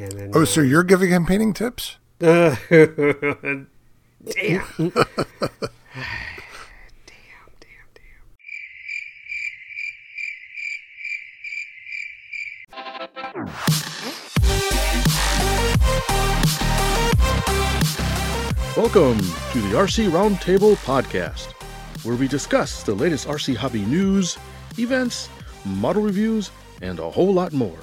And then, Oh, so you're giving him painting tips? uh, damn. damn, damn, damn. Welcome to the RC Roundtable Podcast, where we discuss the latest RC hobby news, events, model reviews, and a whole lot more.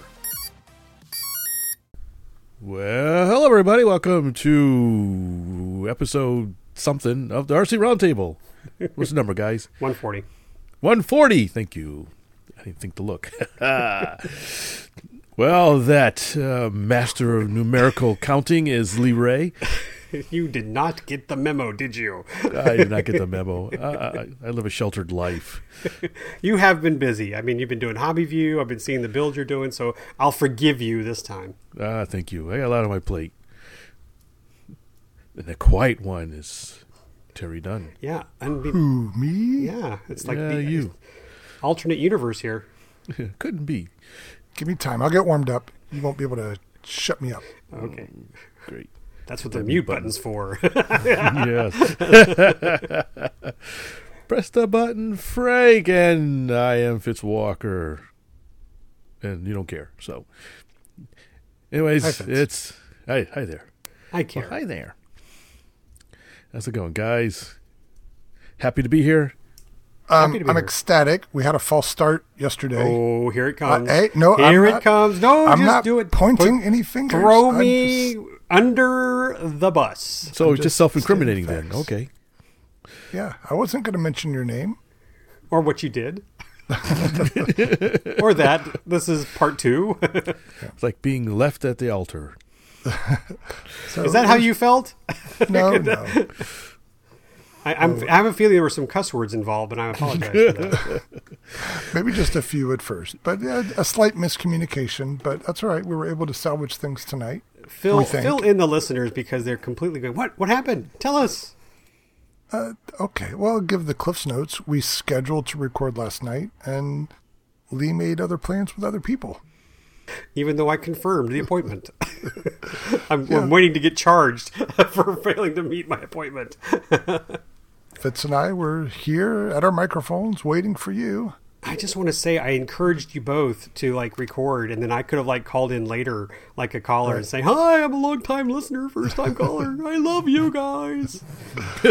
Well, hello everybody. Welcome to episode something of the RC Roundtable. What's the number, guys? 140. 140. Thank you. I didn't think to look. well, that uh, master of numerical counting is Lee Ray. You did not get the memo, did you? I did not get the memo. I, I, I live a sheltered life. You have been busy. I mean, you've been doing Hobby View. I've been seeing the build you're doing, so I'll forgive you this time. Ah, thank you. I got a lot on my plate. And the quiet one is Terry Dunn. Yeah, and be, Who, me? yeah, it's like yeah, the you. alternate universe here. Couldn't be. Give me time. I'll get warmed up. You won't be able to shut me up. Okay, Great. That's what the mute button's for. yes. Press the button, Frank, and I am Fitz Walker. And you don't care. So, anyways, Hi, it's. Hi, hi there. I care. Well, hi there. How's it going, guys? Happy to be here. Um, Happy to be I'm here. ecstatic. We had a false start yesterday. Oh, here it comes. Uh, hey, no, here I'm it not- comes. No, I'm just not do it. pointing Put- any fingers. Throw I'm me just- under the bus. So, I'm it's just just self incriminating then. Okay. yeah, I wasn't going to mention your name. or what you did. or that. This is part two. It's like being left at the altar. So is that how you felt? No, no. I, I'm, I have a feeling there were some cuss words involved, and I apologize for that. Maybe just a few at first, but uh, a slight miscommunication. But that's all right. We were able to salvage things tonight. Fill, fill in the listeners because they're completely going, what, what happened? Tell us. Okay, well, I'll give the Cliff's notes. We scheduled to record last night, and Lee made other plans with other people. Even though I confirmed the appointment. I'm, I'm waiting to get charged for failing to meet my appointment. Fitz and I were here at our microphones waiting for you. I just want to say I encouraged you both to like record, and then I could have like called in later, like a caller, and say, "Hi, I'm a long time listener, first time caller. I love you guys."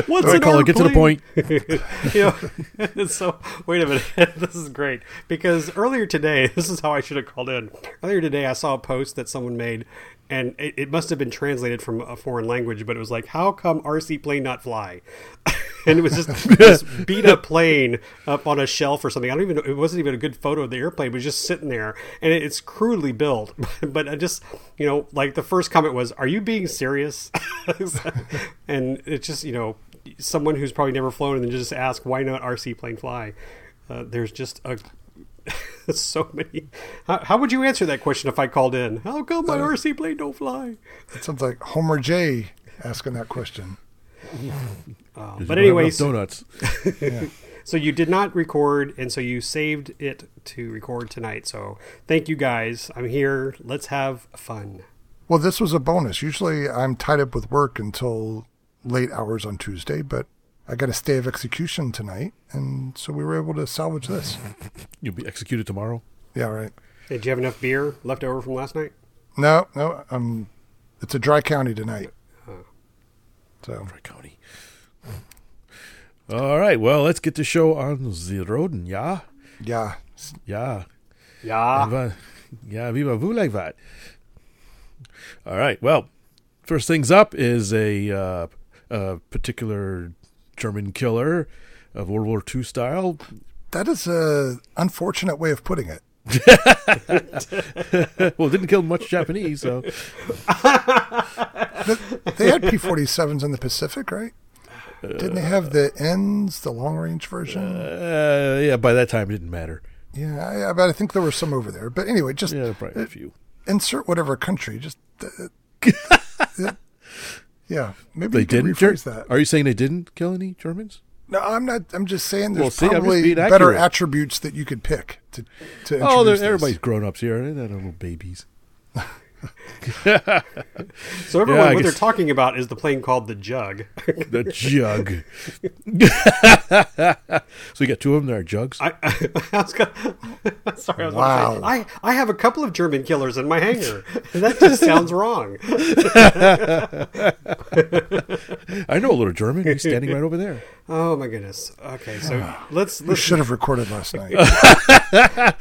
What's All right, an caller, get to the point. you know, so wait a minute. this is great because earlier today, this is how I should have called in. Earlier today, I saw a post that someone made, and it, it must have been translated from a foreign language, but it was like, "How come RC plane not fly?" And it was just this beat up plane up on a shelf or something. I don't even know. It wasn't even a good photo of the airplane. It was just sitting there, and it, it's crudely built. but I just, you know, like the first comment was, "Are you being serious?" and it's just, you know, someone who's probably never flown and then just ask, "Why not RC plane fly?" Uh, there's just a so many. How, how would you answer that question if I called in? How come my RC plane don't fly? It sounds like Homer J asking that question. Uh, but you have anyways, enough donuts. So you did not record, and so you saved it to record tonight. So thank you guys. I'm here. Let's have fun. Well, this was a bonus. Usually I'm tied up with work until late hours on Tuesday, but I got a stay of execution tonight, and so we were able to salvage this. You'll be executed tomorrow. Yeah, right. Hey, Did you have enough beer left over from last night? No, no, um, it's a dry county tonight. So Fry County. All right. Well, let's get the show on the road. Yeah. yeah, Yeah. Yeah. Va- Yeah, viva vous like that. All right. Well, first things up is a, uh, a particular German killer of World War II style. that is a unfortunate way of putting it. well, it didn't kill much Japanese, so They had P-47s in the Pacific, right? Didn't they have the N's, the long-range version? uh, yeah. By that time, it didn't matter. yeah, I, but I think there were some over there. But anyway, just Yeah, probably a few. insert whatever country. Just uh, yeah, maybe They didn't. Ger- that. Are you saying they didn't kill any Germans? No, I'm not. I'm just saying Well, there's see, probably better attributes that you could pick to to. Oh, they're- introduce this. everybody's grown ups here. They're not little babies. so everyone, Yeah, I what they're talking about is the plane called the Jug. The jug. so you got two of them that are jugs. I, I was gonna, sorry, I was Wow. wow. I, I have a couple of German killers in my hangar. that just sounds wrong. I know a little German. He's standing right over there. Oh my goodness. Okay, so let's We let's should have recorded last night.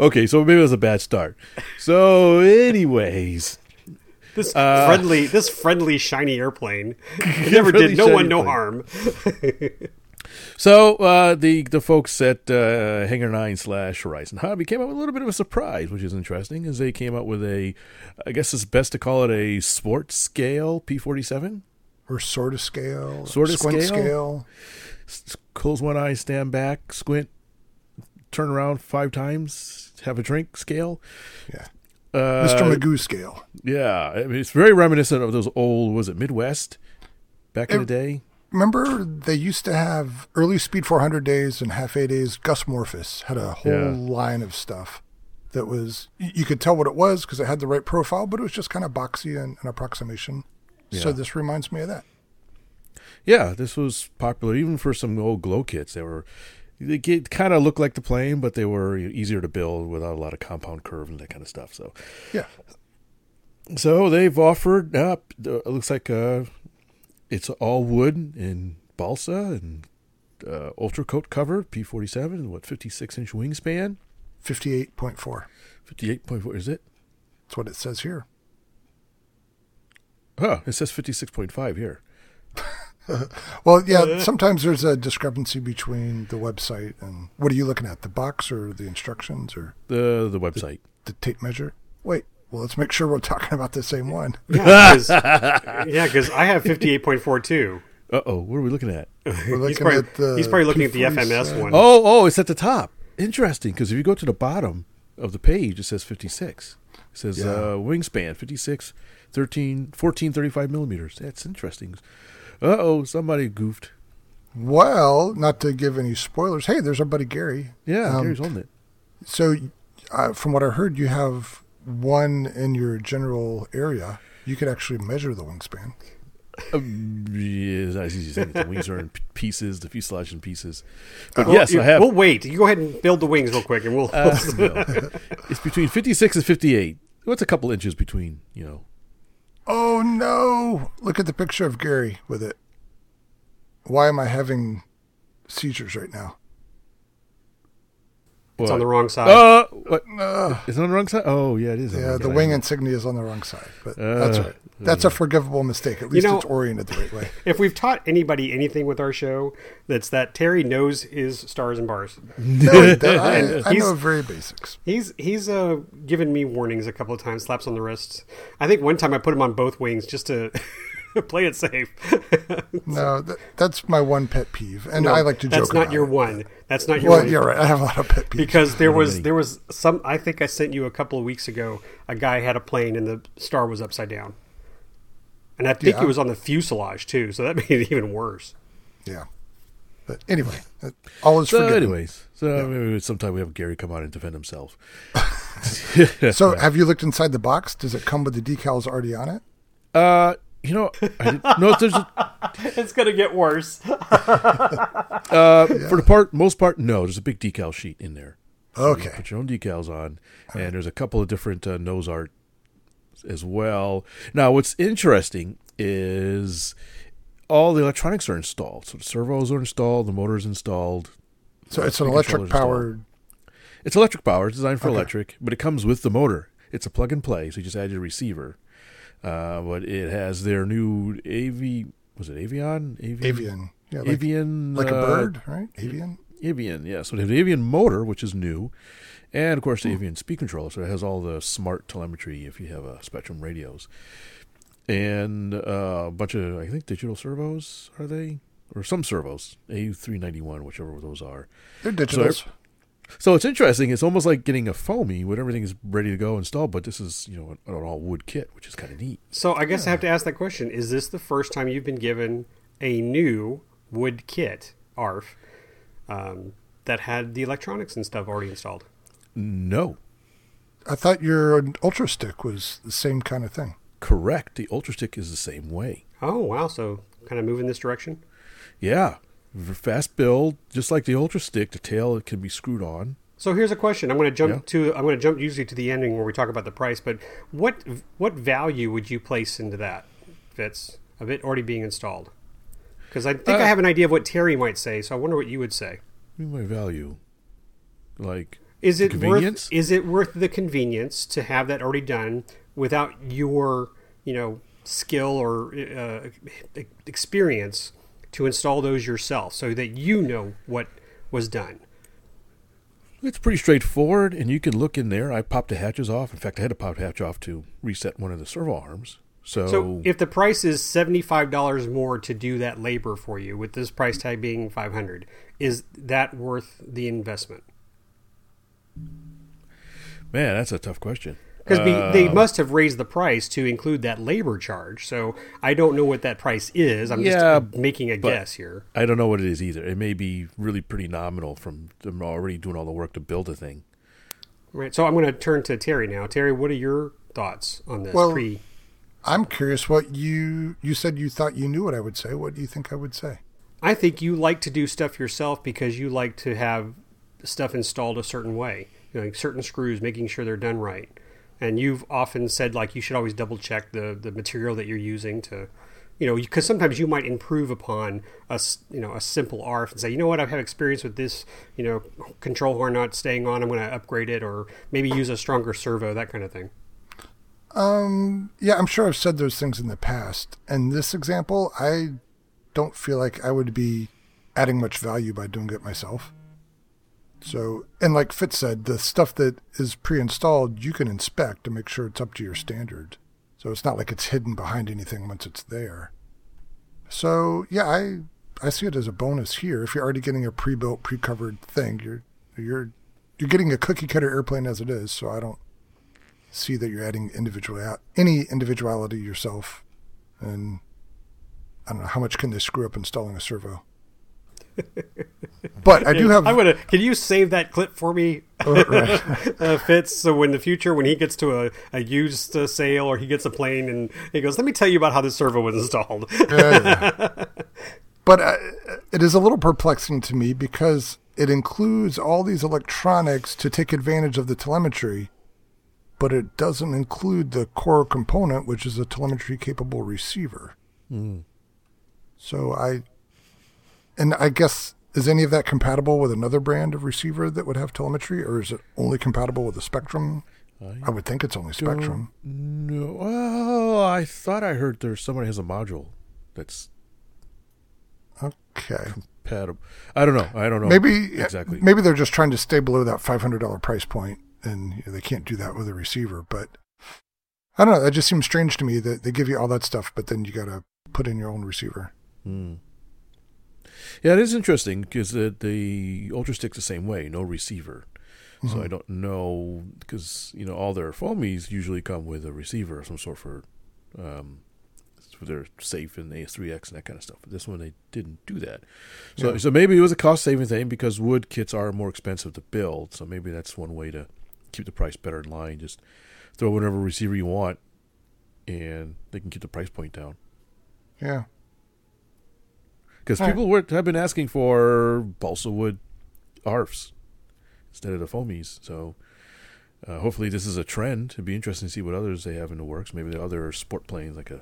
Okay, so maybe it was a bad start. So, anyways, this friendly this friendly shiny airplane never did no one no airplane. harm. So uh, the the folks at uh, Hangar Nine slash Horizon Hobby came up with a little bit of a surprise, which is interesting, as they came up with a, I guess it's best to call it a sports scale P forty seven. Or sort of scale. Sort of squint scale? Close one eye, stand back, squint, turn around five times, have a drink scale. Yeah. Uh, Mr. Magoo scale. Yeah, I mean, it's very reminiscent of those old. Was it Midwest back in the day? Remember, they used to have early Speed 400 days and half A days. Gus Morfis had a whole Yeah. line of stuff that was, you could tell what it was because it had the right profile, but it was just kind of boxy and an approximation. So this reminds me of that. Yeah, this was popular even for some old glow kits. They were they kind of looked like the plane, but they were easier to build without a lot of compound curve and that kind of stuff. So, Yeah. so they've offered up. it looks like uh, it's all wood and balsa and uh, UltraCote cover P forty seven. What fifty six inch wingspan? 58.4. Fifty eight point four is it? That's what it says here. Huh? It says fifty six point five here. Well, yeah, sometimes there's a discrepancy between the website and what are you looking at? The box or the instructions or The the website. the tape measure? Wait, well, let's make sure we're talking about the same one. Yeah, because yeah, I have fifty eight point four two. Uh oh, what are we looking at? We're He's probably, at the he's probably looking at the P47. FMS one. Oh, oh, it's at the top. Interesting, because if you go to the bottom of the page, it says 56. It says Yeah. uh, wingspan 56, 13, 14, 35 millimeters. That's interesting. Uh oh, somebody goofed. Well, not to give any spoilers. Hey, there's our buddy Gary. Yeah, Um, Gary's on it. So, uh, from what I heard, you have one in your general area. You could actually measure the wingspan. Um, yeah, it's not as easy as saying. The wings are in pieces, the fuselage in pieces. But Well, yes, you- I have. We'll wait. You go ahead and build the wings real quick, and we'll. Uh, no. It's between 56 and 58. What's a couple inches between, you know? Oh no! Look at the picture of Gary with it. Why am I having seizures right now? It's on the wrong side. Uh, what? Ugh. Is it on the wrong side? Oh, yeah, it is. yeah, wrong the side. wing insignia is on the wrong side, but that's Uh, all right. That's a forgivable mistake. At least know- it's oriented the right way. if we've taught anybody anything with our show, that's that Terry knows his stars and bars. No, that- I, I know very basics. He's he's uh, given me warnings a couple of times, slaps on the wrists. I think one time I put him on both wings just to play it safe. No, that, that's my one pet peeve, and No, I like to joke. That's not your it. one. That's not your Well, one. you're right. I have a lot of pet peeves. Because there was many. there was some. I think I sent you a couple of weeks ago. A guy had a plane and the star was upside down, and I think Yeah. it was on the fuselage too. So that made it even worse. yeah. But anyway, all is So, forgiven. anyways, so maybe sometime we have Gary come out and defend himself. So, have you looked inside the box? Does it come with the decals already on it? Uh, you know, I did, no, there's a, It's gonna get worse. uh, for the part, most part, no. There's a big decal sheet in there. So you Okay. put your own decals on, and there's a couple of different uh, nose art as well. Now, what's interesting is all the electronics are installed. So the servos are installed, the motor's installed. So it's an electric controller's installed. powered. It's electric powered. It's designed for Okay. electric, but it comes with the motor. It's a plug and play, so you just add your receiver. Uh, but it has their new AV. Was it Avion? Avian. Yeah, like, Avian. like a uh, bird, right? Avian. Avian, yeah. So they have the Avian motor, which is new, and of course the Avian speed controller. So it has all the smart telemetry if you have a Spektrum radios, and uh, a bunch of I think digital servos are they or some servos A three ninety one, whichever those are. They're digital. So it's interesting. It's almost like getting a foamy when everything is ready to go installed, but this is you know an, an all wood kit, which is kind of neat. So I guess I have to ask that question: Is this the first time you've been given a new wood kit, ARF, um, that had the electronics and stuff already installed? No, I thought your Ultra Stick was the same kind of thing. Correct. The Ultra Stick is the same way. Oh wow! So kind of move in this direction. Yeah, v- fast build, just like the Ultra Stick. The tail can be screwed on. So here's a question. I'm going to jump Yeah. to. I'm going to jump usually to the ending where we talk about the price. But what what value would you place into that? Fitz of it already being installed. Because I think I Uh, have an idea of what Terry might say. So I wonder what you would say. What do you mean by value? Like, Is it worth? Is it worth the convenience to have that already done without your you know skill or uh, experience to install those yourself, so that you know what was done? it's pretty straightforward, and you can look in there. I popped the hatches off. In fact, I had to pop the hatch off to reset one of the servo arms. So, So if the price is seventy five dollars more to do that labor for you, with this price tag being five hundred, is that worth the investment? man, that's a tough question. Because Uh, they must have raised the price to include that labor charge. So I don't know what that price is. I'm Yeah, just making a guess here. I don't know what it is either. It may be really pretty nominal from them already doing all the work to build a thing. Right. So I'm going to turn to Terry now. Terry, what are your thoughts on this? Well- Pre. I'm curious what you you said you thought you knew what I would say. What do you think I would say? I think you like to do stuff yourself because you like to have stuff installed a certain way, you know, like certain screws, making sure they're done right. And you've often said like you should always double check the the material that you're using to, you know, because sometimes you might improve upon a you know a simple ARF and say, you know what, I've had experience with this, you know, control horn not staying on, I'm going to upgrade it, or maybe use a stronger servo, that kind of thing. Um, yeah, I'm sure I've said those things in the past. And this example, I don't feel like I would be adding much value by doing it myself. So, and like Fitz said, the stuff that is pre-installed, you can inspect to make sure it's up to your standard. So it's not like it's hidden behind anything once it's there. So yeah, I I see it as a bonus here. If you're already getting a pre-built, pre-covered thing, you're you're you're getting a cookie cutter airplane as it is. So I don't see that you're adding individual any individuality yourself and I don't know how much can they screw up installing a servo. but I do have I'm gonna. Can you save that clip for me, right. uh, Fitz? So in the future, when he gets to a, a used uh, sale or he gets a plane and he goes, "Let me tell you about how this servo was installed." Yeah, yeah. but uh, it is a little perplexing to me because it includes all these electronics to take advantage of the telemetry, but it doesn't include the core component, which is a telemetry capable receiver. So I, and I guess is any of that compatible with another brand of receiver that would have telemetry, or is it only compatible with the Spektrum? I would think it's only Spektrum. No, oh, I thought I heard there's somebody has a module that's Okay. compatible. I don't know. I don't know. maybe exactly. Maybe they're just trying to stay below that five hundred dollar price point, and you know, they can't do that with a receiver. But I don't know. That just seems strange to me that they give you all that stuff, but then you got to put in your own receiver. Hmm. Yeah, it is interesting because the, the Ultra Stick's the same way, no receiver. So I don't know because you know all their foamies usually come with a receiver of some sort for um, for their safe and AS3X and that kind of stuff. But this one they didn't do that. So Yeah. so maybe it was a cost saving thing because wood kits are more expensive to build. So maybe that's one way to keep the price better in line. Just throw whatever receiver you want, and they can keep the price point down. Yeah. Because right. people were, have been asking for balsa wood ARFs instead of the foamies. So uh, hopefully this is a trend. It'd be interesting to see what others they have in the works. Maybe the other sport planes like a.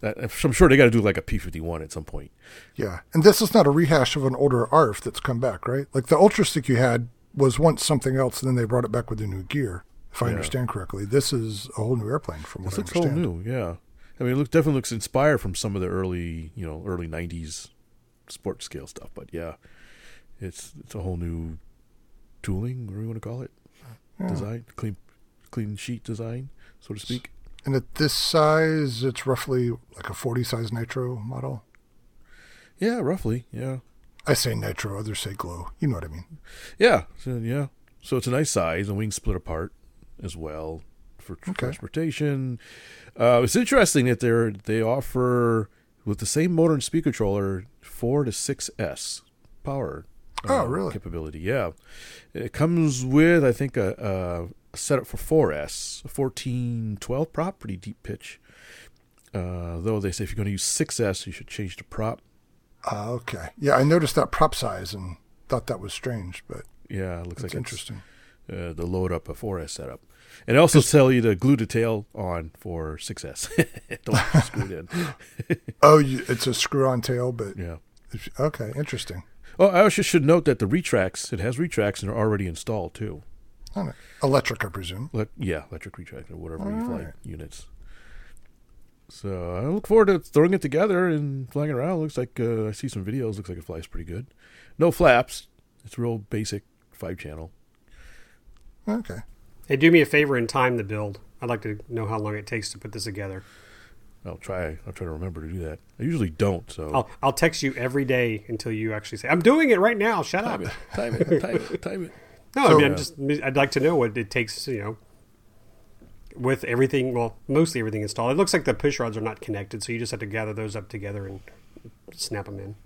That, I'm sure they got to do like a P51 at some point. Yeah. And this is not a rehash of an older ARF that's come back, right? Like the Ultra Stick you had was once something else, and then they brought it back with the new gear. If I Yeah. understand correctly, this is a whole new airplane from what This I looks whole understand. new, yeah. I mean, it look, definitely looks inspired from some of the early, you know, early '90s sport scale stuff. But yeah, it's it's a whole new tooling, whatever you want to call it, Yeah. design, clean, clean sheet design, so to speak. And at this size, it's roughly like a 40 size nitro model. Yeah, roughly. Yeah, I say nitro, others say glow. You know what I mean. yeah, so, yeah. So it's a nice size, and we can split apart as well for Okay. transportation. Uh, it's interesting that they're they offer with the same motor and speed controller four to six S power. Oh, uh, really? Capability, yeah. It comes with I think a, a setup for 4S, a 1412 prop, pretty deep pitch. Uh, though they say if you're going to use 6S, you should change the prop. Uh, okay. Yeah, I noticed that prop size and thought that was strange, but Yeah, it looks like interesting. It's, uh, the load up a 4S setup. And also tell you to glue the tail on for success. Don't screw it in. Oh, you, it's a screw-on tail, but Yeah. okay, interesting. Oh, I also should note that the retracts, it has retracts and they're already installed too. All right. Electric, I presume. Le- yeah, electric retract or whatever you fly Alright. units. So I look forward to throwing it together and flying it around. Looks like uh, I see some videos. Looks like it flies pretty good. No flaps. It's real basic five channel. Okay. Hey, do me a favor and time the build. I'd like to know how long it takes to put this together. I'll try. I'll try to remember to do that. I usually don't. So I'll I'll text you every day until you actually say I'm doing it right now. Shut up. time it, time it, time it, time it. No, So- I mean I'm just I'd like to know what it takes. You know, with everything. Well, mostly everything installed. It looks like the push rods are not connected, so you just have to gather those up together and snap them in.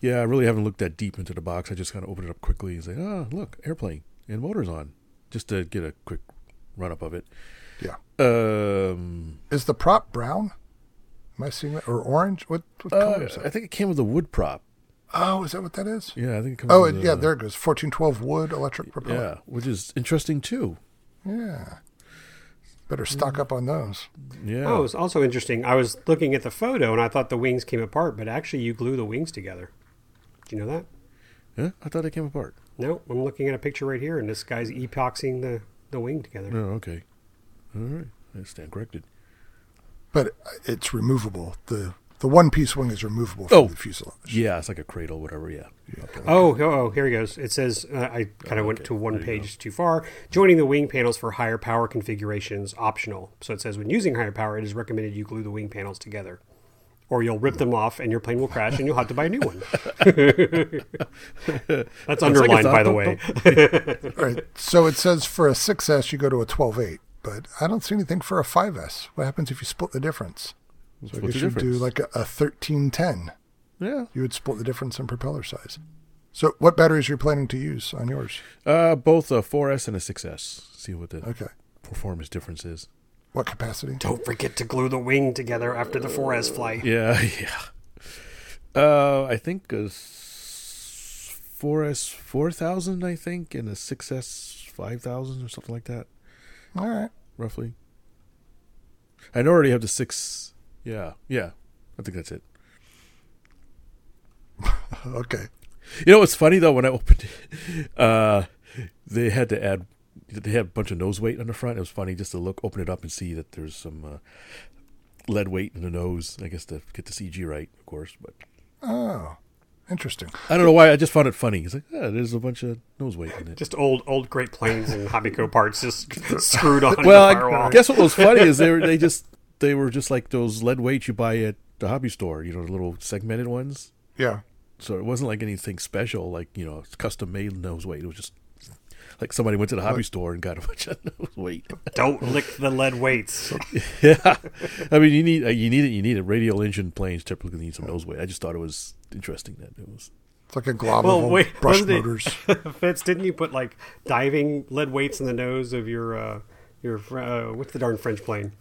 Yeah, I really haven't looked that deep into the box. I just kind of opened it up quickly and say, "Ah, look, airplane and motors on," just to get a quick run up of it. Yeah. Um, Is the prop brown? Am I seeing that? Or orange? What, what uh, color is I think it came with a wood prop. Oh, is that what that is? Yeah, I think it comes Oh, with it, a- yeah, there it goes. 1412 wood electric propeller. Yeah, which is interesting too. Yeah. Better stock up on those. Yeah. Oh, it's also interesting. I was looking at the photo and I thought the wings came apart, but actually you glue the wings together. Do you know that? yeah, I thought they came apart. No, I'm looking at a picture right here, and this guy's epoxying the, the wing together. Oh, okay. All right, I stand corrected. But it's removable. The the one piece wing is removable from Oh. the fuselage. Yeah, it's like a cradle, whatever. Yeah. Okay. Oh, oh, oh, here he goes. It says uh, I kind of went okay. to one There you page too far. Joining the wing panels for higher power configurations optional. So it says when using higher power, it is recommended you glue the wing panels together, or you'll rip them off and your plane will crash and you'll have to buy a new one. That's underlined, by the way. All right. So it says for a 6S, you go to a 12.8. But I don't see anything for a 5S. What happens if you split the difference? So I guess you'd do like a, a 1310. Yeah. You would split the difference in propeller size. So what batteries are you planning to use on yours? Uh, both a 4S and a 6S. See what the Okay. performance difference is. What capacity? Don't forget to glue the wing together after the 4S flight. Yeah, yeah. Uh, I think a s- 4S 4000, I think, and a 6S 5000 or something like that, All right. roughly. I already have the 6. Yeah, yeah. I think that's it. Okay. You know what's funny though? When I opened it, uh, they had to add. They had a bunch of nose weight on the front. It was funny just to look, open it up, and see that there's some uh, lead weight in the nose. I guess to get the CG right, of course. But Oh, interesting. I don't know why. I just found it funny. It's like, yeah, there's a bunch of nose weight in it. Just old old Great Plains and Hobbico parts just screwed on well. I guess what was funny is they were they just they were just like those lead weights you buy at the hobby store. You know, the little segmented ones. Yeah. So it wasn't like anything special, like you know, custom made nose weight. It was just like somebody went to the hobby store and got a bunch of nose weight. Don't lick the lead weights. yeah, I mean, you need uh, you need it. You need it. Radial engine planes typically need some nose weight. I just thought it was interesting that it was. It's like a glob Well, of wait, brush wasn't it- motors. Fitz, didn't you put like diving lead weights in the nose of your uh, your uh, what's the darn French plane?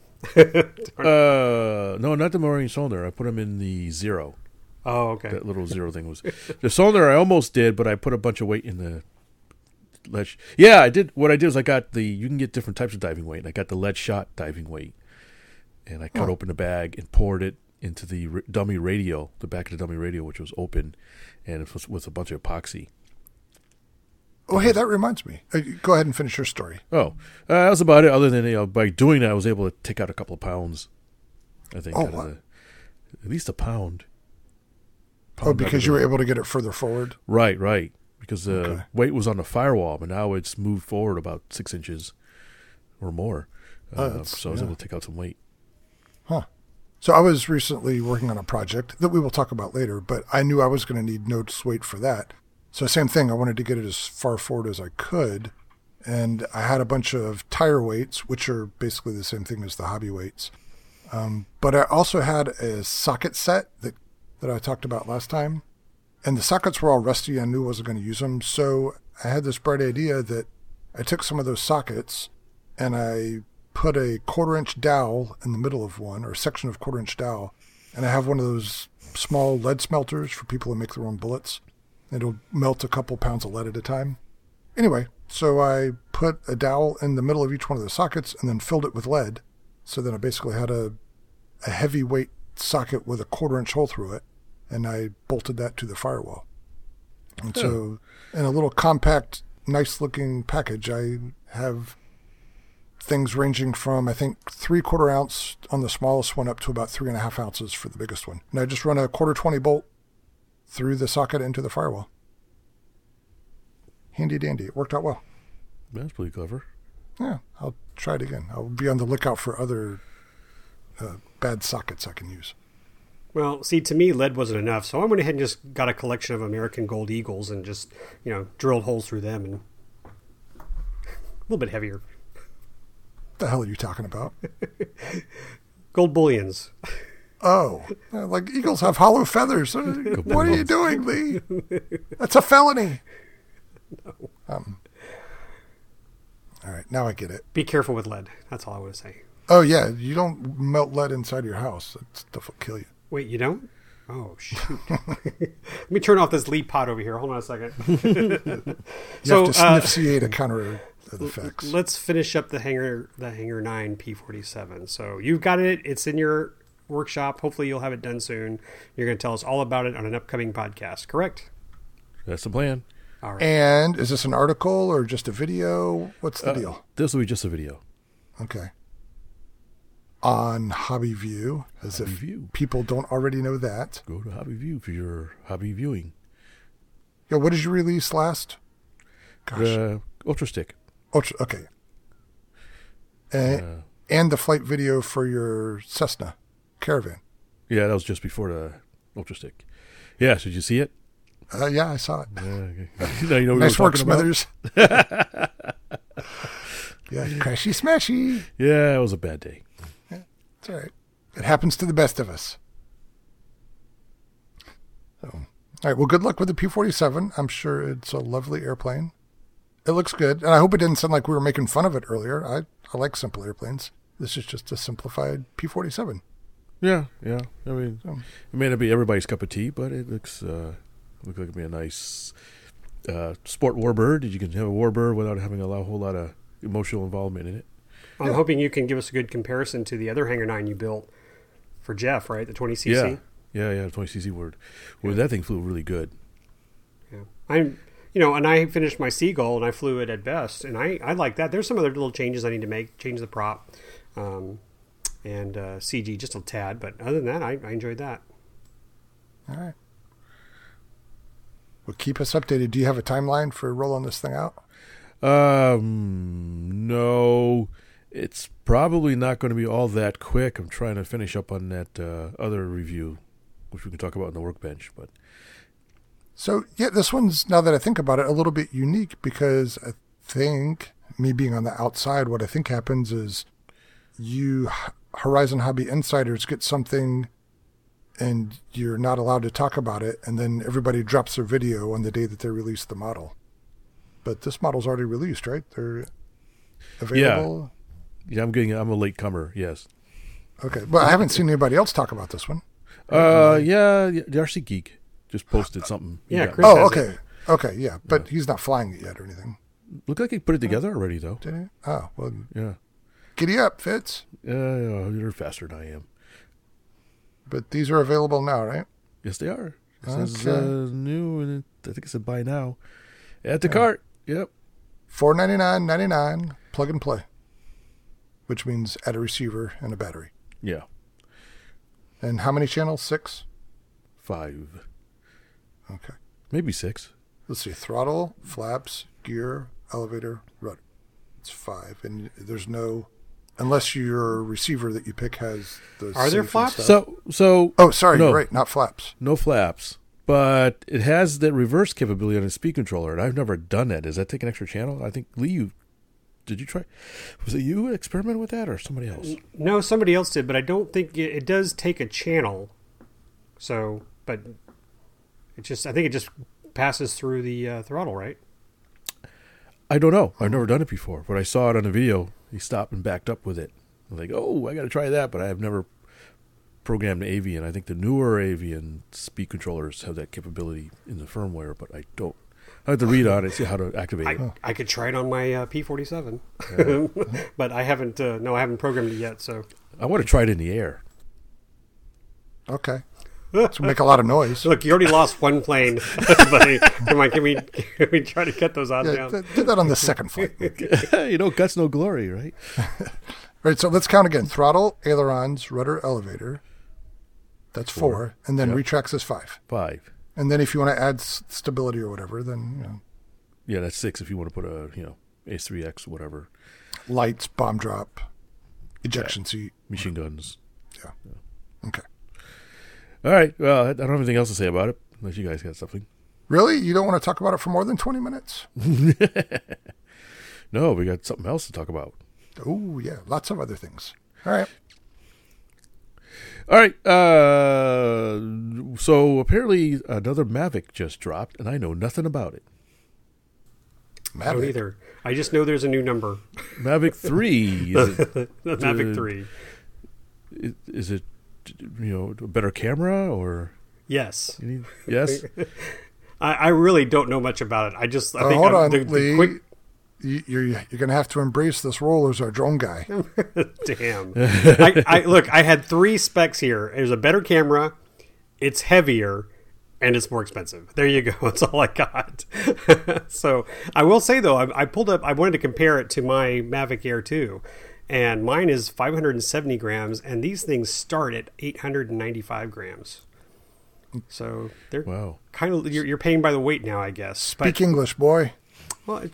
Uh, no, not the Morane-Saulnier. I put them in the zero. Oh, okay. That little zero thing was the Sonar. I almost did, but I put a bunch of weight in the ledge. Yeah, I did. What I did is I got the. You can get different types of diving weight. I got the lead shot diving weight, and I cut Oh. open the bag and poured it into the r- dummy radio, the back of the dummy radio, which was open, and it was with a bunch of epoxy. Oh, hey, that reminds me. Uh, go ahead and finish your story. Oh, uh, that was about it. Other than you know, by doing that, I was able to take out a couple of pounds. I think Oh, wow. the, at least a pound. Oh, Pound out because you were able to get it further forward. right, right. Because the Okay. weight was on the firewall, but now it's moved forward about six inches or more. Oh, Uh, so I was yeah. able to take out some weight. Huh. So I was recently working on a project that we will talk about later, but I knew I was going to need nose weight for that. So same thing. I wanted to get it as far forward as I could, and I had a bunch of tire weights, which are basically the same thing as the hobby weights. Um, but I also had a socket set that that I talked about last time, and the sockets were all rusty. I knew I wasn't going to use them, so I had this bright idea that I took some of those sockets and I put a quarter inch dowel in the middle of one, or a section of quarter inch dowel, and I have one of those small lead smelters for people who make their own bullets. It'll melt a couple pounds of lead at a time. Anyway, so I put a dowel in the middle of each one of the sockets and then filled it with lead. So then I basically had a, a heavyweight socket with a quarter inch hole through it, and I bolted that to the firewall. And so, in a little compact, nice looking package, I have things ranging from, I think, three quarter ounce on the smallest one up to about three and a half ounces for the biggest one. And I just run a quarter 20 bolt through the socket into the firewall. Handy dandy. It worked out well. That's pretty clever. Yeah, I'll try it again. I'll be on the lookout for other uh, bad sockets I can use. Well, see, to me, lead wasn't enough, so I went ahead and just got a collection of American Gold Eagles and just, you know, drilled holes through them and a little bit heavier. What the hell are you talking about? Gold bullions. Oh, like eagles have hollow feathers. Uh, what are you doing, Lee? That's a felony. No. Um, all right, now I get it. Be careful with lead. That's all I want to say. Oh yeah, you don't melt lead inside your house. That stuff will kill you. Wait, you don't? Oh shoot! Let me turn off this lead pot over here. Hold on a second. You so have to uh, sniff CA to counter the effects. let's finish up the hanger, the Hangar Nine P forty seven. So you've got it. It's in your workshop. Hopefully, you'll have it done soon. You're going to tell us all about it on an upcoming podcast. Correct? That's the plan. All right. And is this an article or just a video? What's the Uh, deal? This will be just a video. Okay. On Hobby View, as Hobby if View. people don't already know that. Go to Hobby View for your hobby viewing. Yeah, what did you release last? Gosh, Uh, Ultra Stick. Ultra, okay. And, Uh, and the flight video for your Cessna Caravan. yeah, that was just before the Ultra Stick. Yeah, so did you see it? Uh, yeah, I saw it. Yeah, okay. now you know nice we're work, talking about? Smithers. yeah, crashy smashy. Yeah, it was a bad day. It's all right. It happens to the best of us. So, all right. Well, good luck with the P 47. I'm sure it's a lovely airplane. It looks good. And I hope it didn't sound like we were making fun of it earlier. I, I like simple airplanes. This is just a simplified P 47. Yeah, yeah. I mean, So- it may not be everybody's cup of tea, but it looks uh, looks like it'd be a nice uh, sport warbird. You can have a warbird without having a whole lot of emotional involvement in it. I'm hoping you can give us a good comparison to the other Hangar Nine you built for Jeff, right? The 20 cc. Yeah, yeah, yeah. Twenty cc word. Well, that thing flew really good. Yeah. I'm, you know, and I finished my Seagull and I flew it at best, and I, I like that. There's some other little changes I need to make, change the prop, um, and uh, CG just a tad, but other than that, I, I enjoyed that. All right. Well, keep us updated. Do you have a timeline for rolling this thing out? Um, no, it's probably not going to be all that quick. I'm trying to finish up on that uh, other review, which we can talk about in the workbench. But So, yeah, this one's, now that I think about it, a little bit unique because I think, me being on the outside, what I think happens is you, Horizon Hobby insiders, get something and you're not allowed to talk about it, and then everybody drops their video on the day that they release the model. But this model's already released, right? They're available. yeah, I'm getting. I'm a late comer. Yes. Okay. Well, I haven't seen anybody else talk about this one. Uh, yeah, yeah, RC Geek just posted something. He Yeah, Chris- Oh, has okay. Okay, yeah. But he's not flying it yet or anything. Looked like he put it together already, though. Did he? Oh, well, Yeah. giddy up, Fitz. Uh, you're faster than I am. But these are available now, right? Yes, they are. It says Okay. uh, new, and I think it said buy now. Add to cart. Yep. Four ninety nine ninety nine, plug and play. Which means add a receiver and a battery. Yeah. And how many channels? Six? Five, Okay. maybe six. Let's see. Throttle, flaps, gear, elevator, rudder. It's five. And there's no unless your receiver that you pick has the Are there safe and flaps? stuff. So, so Oh, sorry, No. you're right, not flaps. no flaps, but it has that reverse capability on a speed controller, and I've never done that. Does that take an extra channel? I think Lee, you did you try? Was it you experiment with that or somebody else? No, somebody else did, but I don't think it, it does take a channel. So, but it just, I think it just passes through the uh, throttle, right? I don't know. I've never done it before, but I saw it on a video he stopped and backed up with it. I'm like, oh, I got to try that, but I have never programmed Avian. I think the newer Avian speed controllers have that capability in the firmware, but I don't. I have to read on it, see how to activate it. I, I could try it on my uh, P47, but I haven't. Uh, no, I haven't programmed it yet. So I want to try it in the air. Okay. So make a lot of noise. look, you already lost one plane, buddy. Come on, can we can we try to cut those odds Yeah, down? th- do that on the second flight. you know, guts no glory, right? Right, so let's count again. Throttle, ailerons, rudder, elevator. That's four. And then Yep. retracts is five. Five. And then if you want to add s- stability or whatever, then, you know, Yeah, that's six if you want to put a, you know, AS3X, whatever. lights, bomb drop, ejection seat. Machine guns. Yeah. Okay. All right. Well, I don't have anything else to say about it, unless you guys got something. Really? You don't want to talk about it for more than 20 minutes? No, we got something else to talk about. Oh, yeah. Lots of other things. All right. All right. Uh, so apparently another Mavic just dropped, and I know nothing about it. I don't either. I just know there's a new number. Mavic 3. Is it, Mavic Dude. Three. is it, you know, a better camera or? Yes, you need- Yes. I, I really don't know much about it. I just I Uh, think hold I'm- on, the, the quick You, you're you're going to have to embrace this role as our drone guy. Damn. I, I look. I had three specs here. There's a better camera. It's heavier, and it's more expensive. There you go. That's all I got. so I will say though, I, I pulled up. I wanted to compare it to my Mavic Air 2, and mine is 570 grams, and these things start at 895 grams. So they're Wow. kind of you're, you're paying by the weight now, I guess. Speak English, boy. well, it,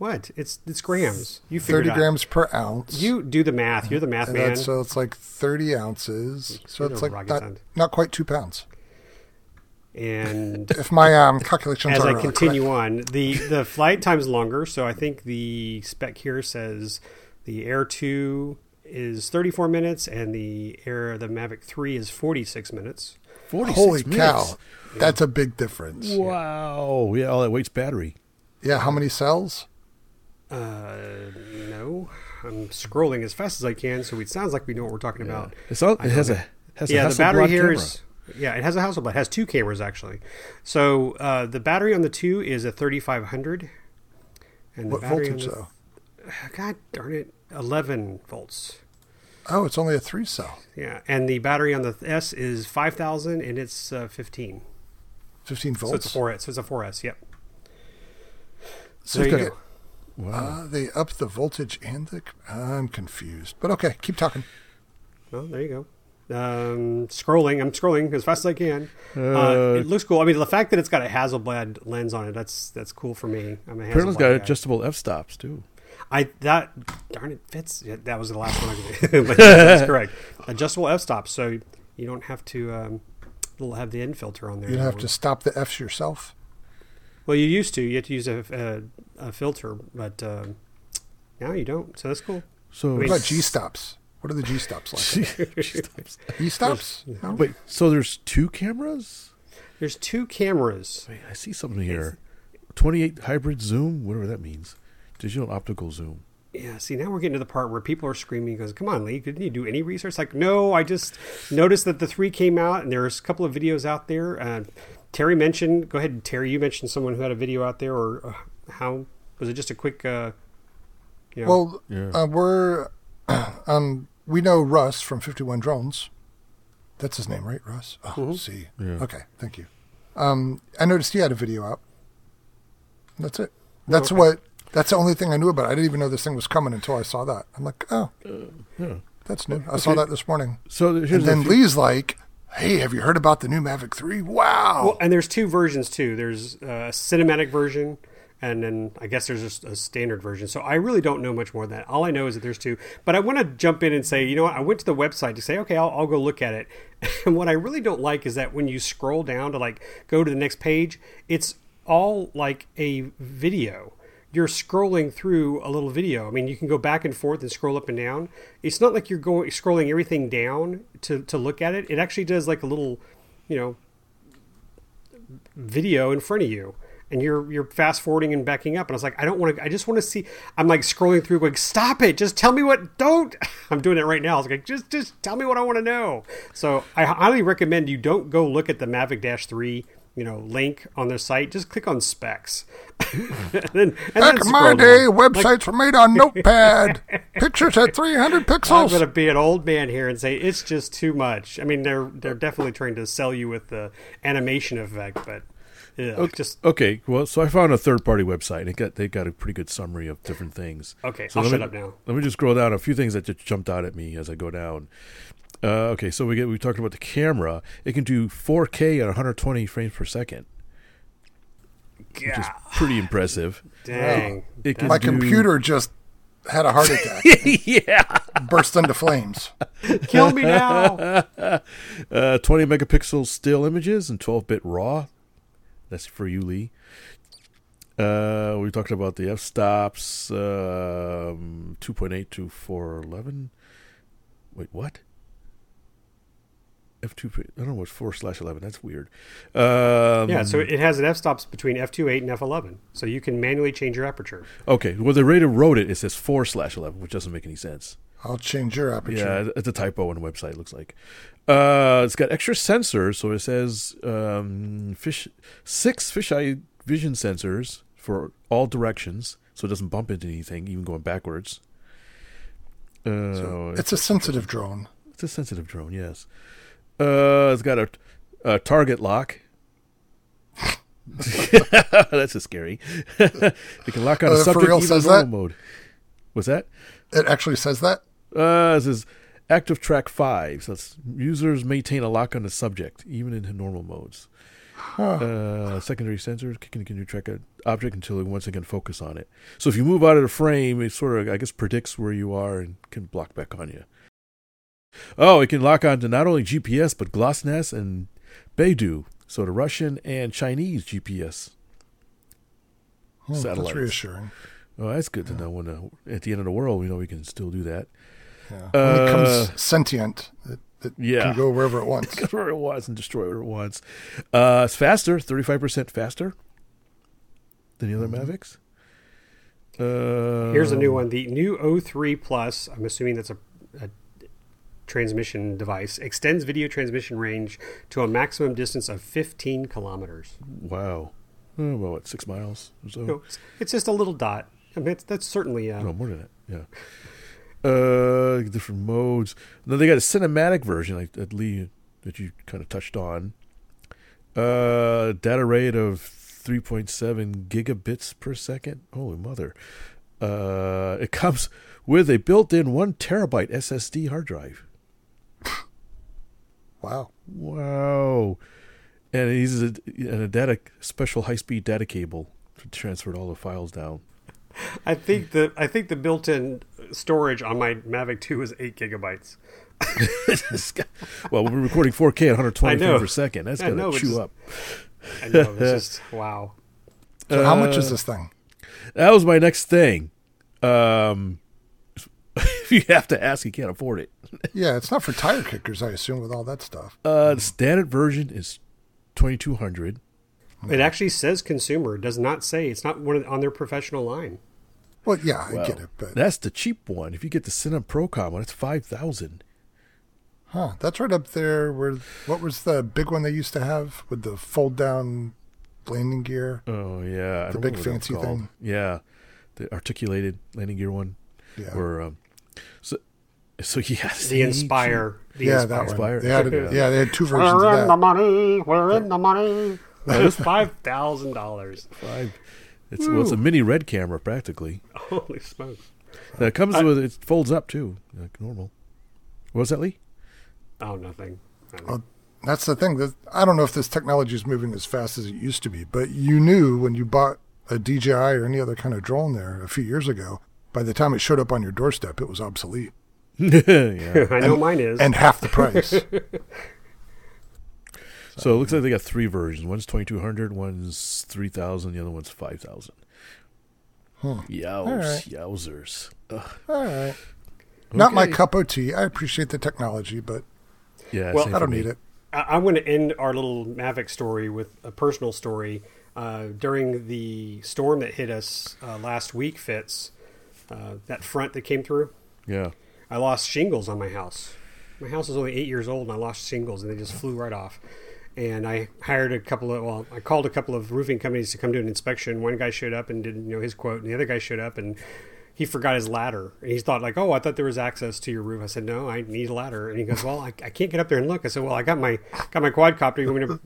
what? It's it's grams. You figured 30 it out. grams per ounce. You do the math. You're the math and man. so it's like 30 ounces. So You're it's like not, scientist. not quite two pounds. and If my um, calculations as are I continue correct. on, the the flight time's longer. So I think the spec here says the Air Two is 34 minutes, and the Air the Mavic Three is 46 minutes. 46 Holy minutes. cow. That's a big difference. Wow. Yeah, all that weight's battery. Yeah, how many cells? Uh, no, I'm scrolling as fast as I can, so it sounds like we know what we're talking about. It's all, it has know a has a yeah, the battery Hasselblad here camera. is yeah, it has a Hasselblad. It has two cameras actually. So uh, the battery on the two is a 3500, and the What voltage, on the, though? God darn it, 11 volts. Oh, it's only a three cell. Yeah, and the battery on the S is 5000 and it's uh, 15. 15 volts. So it's a 4S. So it's a 4S. Yep. So there you you go. Wow. Uh, they up the voltage and the. I'm confused. But okay, keep talking. Well, there you go. Um, scrolling. I'm scrolling as fast as I can. Uh, Uh, it looks cool. I mean, the fact that it's got a Hasselblad lens on it, that's that's cool for me. I'm a Hasselblad. Apparently, it's Hasselblad got guy. adjustable f stops too. I that darn it fits. Yeah, that was the last one. I could but that's correct. Adjustable f stops, so you don't have to um, it'll have the ND filter on there. You don't have to stop the F's yourself. Well, you used to. You had to use a, a, a filter, but um, now you don't. So that's cool. So What about G stops? What are the G stops like? E stops? No? Wait, so there's two cameras? There's two cameras. Wait, I see something here. 28 hybrid zoom, whatever that means. Digital optical zoom. Yeah. See, now we're getting to the part where people are screaming, "Goes, come on, Lee! Didn't you do any research?" Like, no, I just noticed that the three came out, and there's a couple of videos out there. Uh, Terry mentioned. Go ahead, Terry. You mentioned someone who had a video out there, or uh, how was it? Just a quick. Uh, you know, Well, Yeah. uh, we're. Um, we know Russ from 51 Drones. That's his name, right? Russ? Oh, Mhm. see. Yeah. Okay, thank you. Um, I noticed he had a video out. That's it. Oh, That's okay. what. That's the only thing I knew about. it. I didn't even know this thing was coming until I saw that. I'm like, oh, Yeah. that's new. I saw that this morning. So and then few- Lee's like, "Hey, have you heard about the new Mavic 3? Wow!" Well, and there's two versions too. There's uh, a cinematic version, and then I guess there's a standard version. So I really don't know much more than that. All I know is that there's two. But I want to jump in and say, you know what? I went to the website to say, okay, I'll, I'll go look at it. And what I really don't like is that when you scroll down to like go to the next page, it's all like a video. You're scrolling through a little video. I mean, you can go back and forth and scroll up and down. It's not like you're going scrolling everything down to, to look at it. It actually does like a little, you know, video in front of you and you're you're fast forwarding and backing up and I was like I don't want to I just want to see I'm like scrolling through like stop it just tell me what don't I'm doing it right now I was like just just tell me what I want to know so I highly recommend you don't go look at the Mavic Dash 3 you know link on their site just click on specs and then, and Back then in my day, down. websites were made on Notepad. Pictures at 300 pixels. I'm going to be an old man here and say it's just too much. I mean, they're they're definitely trying to sell you with the animation effect, but yeah, just Okay, well, so I found a third-party website. It got they got a pretty good summary of different things. Okay, so I'll shut me- up now. Let me just scroll down a few things that just jumped out at me as I go down. Uh, okay, so we get we talked about the camera. It can do 4K at 120 frames per second, which is pretty impressive. dang. It can My do- computer just had a heart attack, yeah, burst into flames. Kill me now. uh, 20 megapixel still images and 12-bit RAW. That's for you, Lee. Uh, we talked about the f-stops, um, 2.8 to 411. Wait, what? F2, I don't know what's 4 slash 11. That's weird. Um, yeah, so it has an f stops between f2.8 and f11, so you can manually change your aperture. Okay, well, the Raider wrote it. It says 4 slash 11, which doesn't make any sense. I'll change your aperture. Yeah, it's a typo on the website. It looks like uh, it's got extra sensors. So it says um, fish six fisheye vision sensors for all directions, so it doesn't bump into anything, even going backwards. Uh, So it's a sensitive drone. it's a sensitive drone. Yes. Uh, it's got a, a target lock. That's a scary. it can lock on Uh, a subject even says normal that? mode. What's that? It actually says that. Uh, this is active track five. So users maintain a lock on the subject, even in normal modes. Uh, secondary sensors can can you track an object until it once again focus on it. So if you move out of the frame, it sort of I guess predicts where you are and can block back on you. Oh, it can lock on to not only GPS but GLONASS and Beidou, so the Russian and Chinese GPS. Hmm, that's reassuring. Oh, that's good to know. When uh, at the end of the world, we know we can still do that. Yeah. when it becomes sentient, it, it yeah. can go wherever it wants. Go where it wants and destroy what it wants. Uh, it's faster, 35% faster than the other Mavics. Uh, Here's a new one: the new O3 Plus. I'm assuming that's a, a transmission device. Extends video transmission range to a maximum distance of 15 kilometers. Wow. Oh, well, what, six miles or so? No, it's, it's just a little dot. I mean, it's, that's certainly uh, No, more than that. Yeah. Uh, different modes. Then they got a cinematic version, like that Lee that you kind of touched on. Uh, data rate of 3.7 gigabits per second. Holy mother! Uh, it comes with a built-in one terabyte SSD hard drive. Wow. Wow! And it uses a, and a data special high-speed data cable to transfer all the files down. I think the I think the built-in storage on my Mavic 2 is eight gigabytes. well, we're recording 4K at 120 I know. frames per second. That's I gonna know, chew just- up. I know it's just wow. So how much Uh, is this thing? That was my next thing. Um, if you have to ask, you can't afford it. Yeah, it's not for tire kickers, I assume, with all that stuff. Uh, the standard version is 2200. It actually says consumer. It does not say it's not one of, on their professional line. Well, yeah, I Well, get it, but That's the cheap one. If you get the Cinema Pro combo, that's 5000 huh, that's right up there. Where what was the big one they used to have with the fold down landing gear? Oh, yeah. I The don't big know what that's fancy called. thing? Yeah. The articulated landing gear one. Yeah, Or, um, so, so yeah. The Inspire. The yeah, Inspire. that one. They had it, Yeah. yeah, they had two versions We're of in the money. We're in the money. It was five thousand dollars. Five. It's, well, it's a mini red camera, practically. Holy smokes! Uh, it comes with, it folds up, too, like normal. What was that, Lee? Oh, nothing. I. Well, that's the thing. That I don't know if this technology is moving as fast as it used to be, but you knew when you bought a DJI or any other kind of drone there a few years ago. By the time it showed up on your doorstep, it was obsolete yeah. I know mine is. and half the price. So it looks like they got three versions. One's 2200, one's 3000, the other one's 5000. Hmm. Yows, right. yowzers. Ugh. All right. Not my cup of tea. I appreciate the technology, but Yeah, Well, I don't need it. I- I'm going to end our little Mavic story with a personal story. uh, during the storm that hit us uh, last week, Fitz, uh, that front that came through, Yeah. I lost shingles on my house. My house is only eight years old, and I lost shingles, and they just flew right off. And I hired a couple of well, I called a couple of roofing companies to come do an inspection. One guy showed up and did you know his quote, and the other guy showed up and he forgot his ladder. And he thought like, oh, I thought there was access to your roof. I said, no, I need a ladder. And he goes, well, I, I can't get up there and look. I said, well, I got my got my quadcopter. You want me to?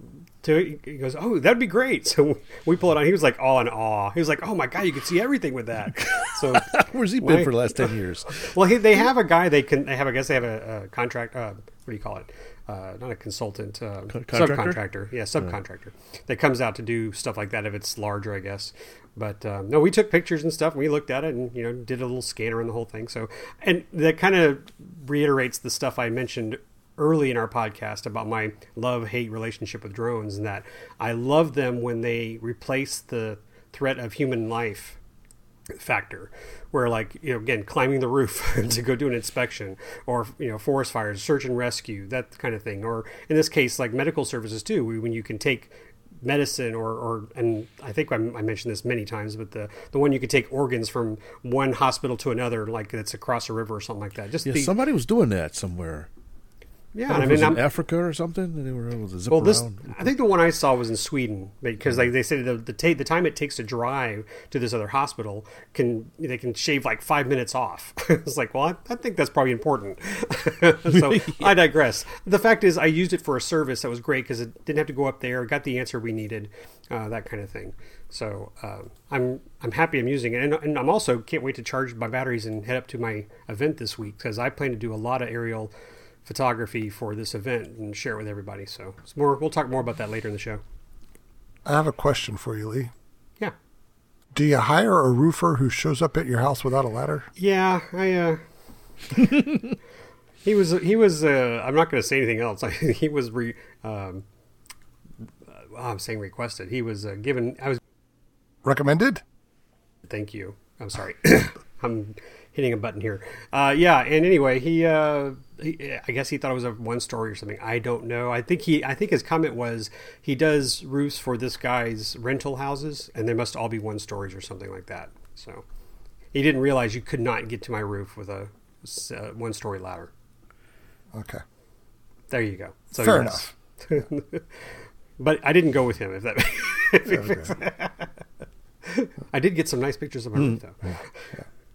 To, he goes, oh, that'd be great. So we pull it on. He was like all in awe. He was like, oh my god, you can see everything with that. So Where's he been for the last 10 years? well, he, they have a guy they can. They have. I guess they have a, a contract. Uh, what do you call it? Uh, not a consultant. Uh, contractor? Subcontractor. Yeah, subcontractor that comes out to do stuff like that if it's larger, I guess. But um, no, we took pictures and stuff. And we looked at it and you know did a little scanner on the whole thing. So and that kind of reiterates the stuff I mentioned early in our podcast about my love hate relationship with drones and that I love them when they replace the threat of human life factor where like you know again climbing the roof to go do an inspection or you know forest fires search and rescue that kind of thing or in this case like medical services too when you can take medicine or, or and I think I, I mentioned this many times but the the one you can take organs from one hospital to another like it's across a river or something like that just Yeah, the, somebody was doing that somewhere. Yeah I, I mean I'm, in Africa or something. and They were able to zip around Well, this around. I think the one I saw was in Sweden because like they said the the, ta- the time it takes to drive to this other hospital can they can shave like five minutes off. it's like, well, I, I think that's probably important. so I digress. The fact is, I used it for a service that was great because it didn't have to go up there, got the answer we needed, uh, that kind of thing. So uh, I'm I'm happy I'm using it, and, and I'm also can't wait to charge my batteries and head up to my event this week because I plan to do a lot of aerial photography for this event and share it with everybody. So it's more. We'll talk more about that later in the show. I have a question for you, Lee. Yeah, Do you hire a roofer who shows up at your house without a ladder? yeah. I. uh He was. He was. Uh, I'm not going to say anything else. he was. Re, um, uh, I'm saying requested. He was uh, given. I was. Recommended? Thank you. I'm sorry. I'm hitting a button here. Uh, yeah. And anyway, he, uh, he. I guess he thought it was a one story or something. I don't know. I think he. I think his comment was he does roofs for this guy's rental houses, and they must all be one stories or something like that. So he didn't realize you could not get to my roof with a uh, one story ladder. Okay. There you go. So Fair yes. but I didn't go with him. If that. Okay. I did get some nice pictures of my roof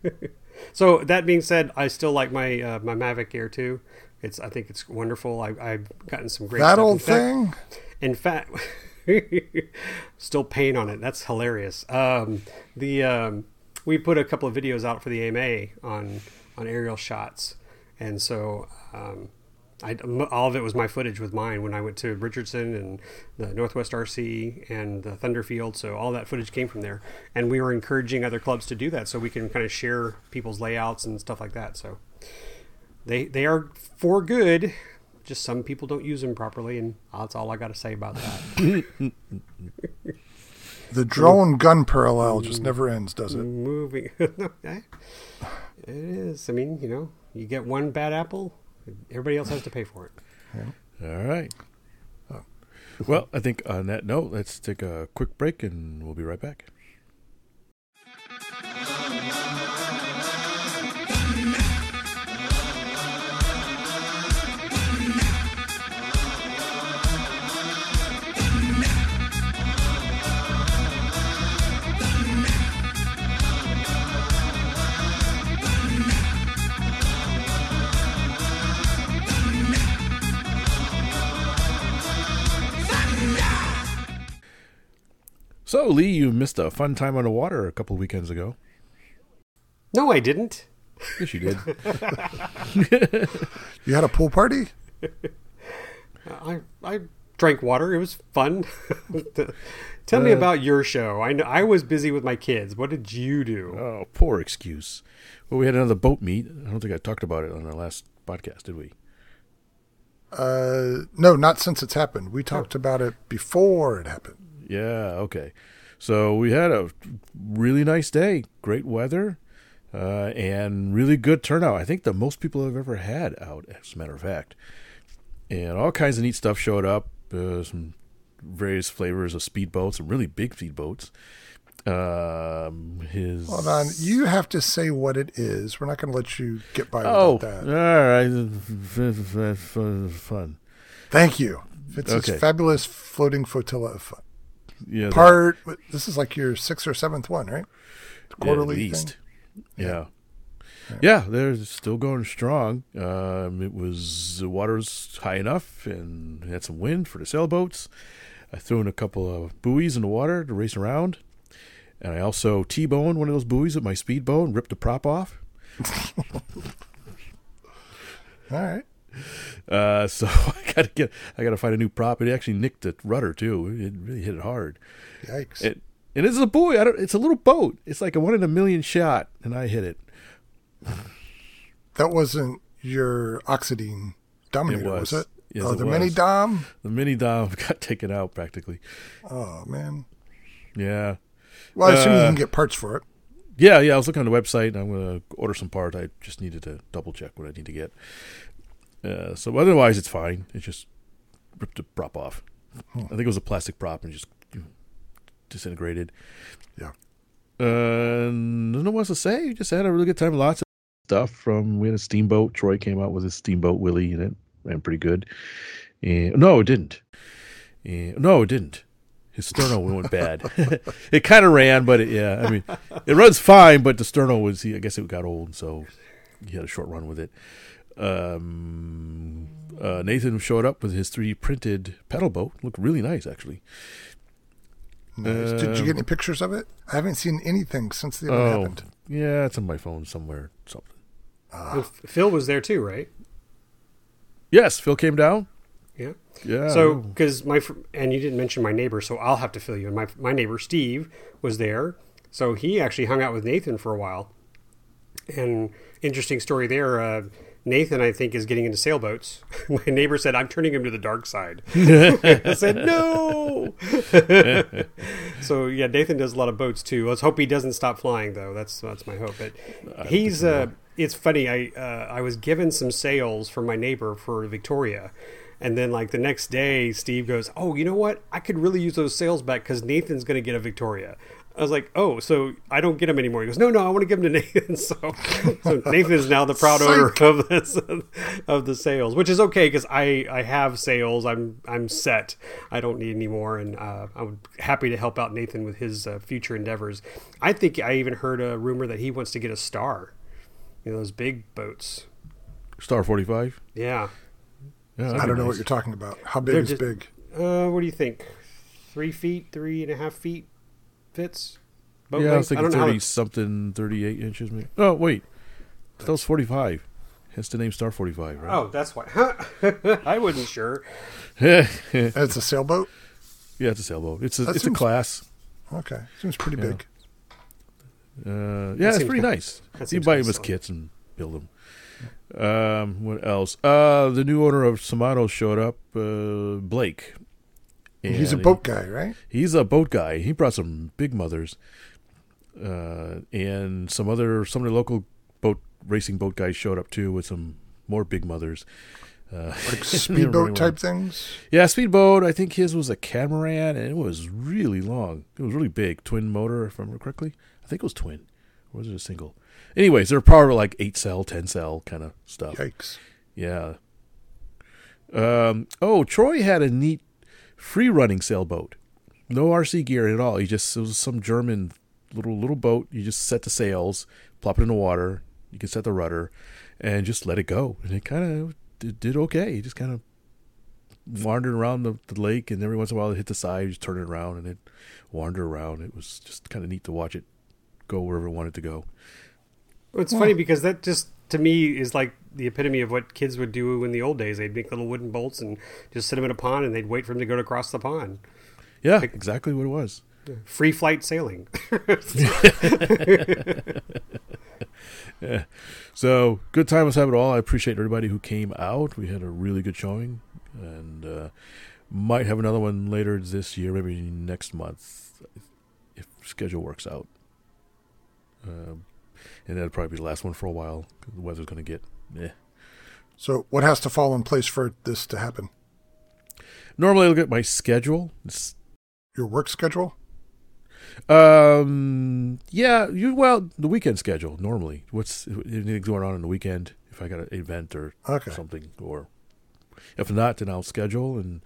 though. so that being said, I still like my uh, my Mavic Air 2. It's I think it's wonderful. I, I've gotten some great that stuff. old in fact, thing? in fact, still paying on it. That's hilarious. Um, the um, we put a couple of videos out for the AMA on on aerial shots, and so um, I, all of it was my footage with mine when I went to Richardson and the Northwest RC and the Thunderfield. So all that footage came from there, and we were encouraging other clubs to do that so we can kind of share people's layouts and stuff like that. So they they are for good. Just some people don't use them properly, and that's all I got to say about that. The drone gun parallel just never ends, does it? Moving, eh, it is. I mean, you know, you get one bad apple, everybody else has to pay for it. All right. Oh. Well, I think on that note, let's take a quick break and we'll be right back. So, Lee, you missed a fun time on the water a couple weekends ago. No, I didn't. Yes, you did. You had a pool party? I I drank water. It was fun. Tell me Uh, about your show. I know, I was busy with my kids. What did you do? oh, poor excuse. Well, we had another boat meet. I don't think I talked about it on our last podcast, did we? Uh, no, not since it's happened. We talked about it before it happened. Yeah, okay. So we had a really nice day, great weather, uh, and really good turnout. I think the most people I've ever had out, as a matter of fact. And all kinds of neat stuff showed up. Uh, some various flavors of speedboats, some really big speedboats. Um, his Hold on. You have to say what it is. We're not going to let you get by oh, without that. all right, fun. Thank you. It's Okay. fabulous floating flotilla of fun. Yeah, Part. This is like your sixth or seventh one, right? yeah, Quarterly thing? least. Yeah. Yeah, they're still going strong. Um, it was the water's high enough and had some wind for the sailboats. I threw in a couple of buoys in the water to race around, and I also t-boned one of those buoys with my speedboat and ripped the prop off. All right. Uh, so I gotta get, I gotta find a new prop. It actually nicked the rudder too. It really hit it hard. Yikes. It, and it's a buoy. I don't. It's a little boat. It's like a one in a million shot, and I hit it. that wasn't your Oxidine Dominator, It was. was. it? Yes, oh, it the mini. Dom? The mini dom got taken out practically. Oh, man. Yeah. Well, I assume you Uh, can get parts for it. Yeah, yeah. I was looking on the website. and I'm going to order some parts. I just needed to double check what I need to get. Uh, so otherwise, it's fine. It just ripped the prop off. Hmm. I think it was a plastic prop and just you know, disintegrated. Yeah. Uh, nothing else to say. We just had a really good time. Lots of stuff from. We had a steamboat. Troy came out with his steamboat Willie, and it ran pretty good. And, no, it didn't. And, no, it didn't. His sterno went bad. it kind of ran, but it, yeah, I mean, it runs fine, but the sterno was, I guess it got old, so he had a short run with it. Um, uh, Nathan showed up with his 3D printed pedal boat. Looked really nice, actually. Nice. Did you get any pictures of it? I haven't seen anything since the event Oh, happened. yeah, it's on my phone somewhere. Something. And Phil was there too, right? Yes, Phil came down. Yeah. Yeah. So, because my fr- and you didn't mention my neighbor, so I'll have to fill you in. My my neighbor Steve was there, so he actually hung out with Nathan for a while. And interesting story there. Uh, Nathan, I think, is getting into sailboats. my neighbor said, "I'm turning him to the dark side." I said, "No." so yeah, Nathan does a lot of boats too. Let's hope he doesn't stop flying, though. That's that's my hope. But he's uh, it's funny. I uh, I was given some sails from my neighbor for Victoria. And then, like the next day, Steve goes, "Oh, you know what? I could really use those sails back because Nathan's going to get a Victoria." I was like, "Oh, so I don't get him anymore?" He goes, "No, no, I want to give him to Nathan." So, so Nathan is now the proud owner of this of the sales, which is okay because I I have sales. I'm I'm set. I don't need any more, and uh, I'm happy to help out Nathan with his uh, future endeavors. I think I even heard a rumor that he wants to get a star. You know those big boats. Star 45. Yeah. Yeah, I don't know what you're talking about. How big They're is just- big? Uh, what do you think? Three feet, three and a half feet fits. Boat Yeah, I was thinking don't know how 30 something, 38 inches. Maybe. Oh, wait. That was 45. Hence the name Star 45, right? Oh, that's why. I wasn't sure. yeah, It's a sailboat? Yeah, it's a sailboat. It's a, That it's a class. Okay. Seems pretty Yeah. big. Uh, yeah, it's pretty kinda- nice. You buy kinda them as kits and build them. Um, what else? Uh, the new owner of Shimano showed up, uh, Blake. He's a And boat guy, right? He's a boat guy. He brought some big mothers, uh, and some other some of the local boat racing boat guys showed up too with some more big mothers. Uh, Like speedboat type things. Yeah, speedboat. I think his was a catamaran, and it was really long. It was really big, twin motor, if I remember correctly. I think it was twin, or was it a single? Anyways, they're probably like eight cell, ten cell kind of stuff. Yikes. Yeah. Um. Oh, Troy had a neat free running sailboat. No RC gear at all. He just it was some German little little boat. You just set the sails, plop it in the water. You can set the rudder, and just let it go. And it kind of did, okay. He just kind of wandered around the, the lake, and every once in a while it hit the side. You just turn it around, and it wandered around. It was just kind of neat to watch it go wherever it wanted to go. Well, It's funny because that just to me is like the epitome of what kids would do in the old days. They'd make little wooden bolts and just sit them in a pond, and they'd wait for them to go across the pond. Yeah, exactly what it was. Free flight sailing. Yeah. So good time was having it all. I appreciate everybody who came out. We had a really good showing, and uh, might have another one later this year, maybe next month, if schedule works out. Um, and that'll probably be the last one for a while. the weather's going to get. Eh. So what has to fall in place for this to happen? Normally, I look at my schedule. It's, Your work schedule? um, yeah, you well the weekend schedule. Normally, what's anything going on in the weekend? If I got an event or Okay. something, or if not, then I'll schedule and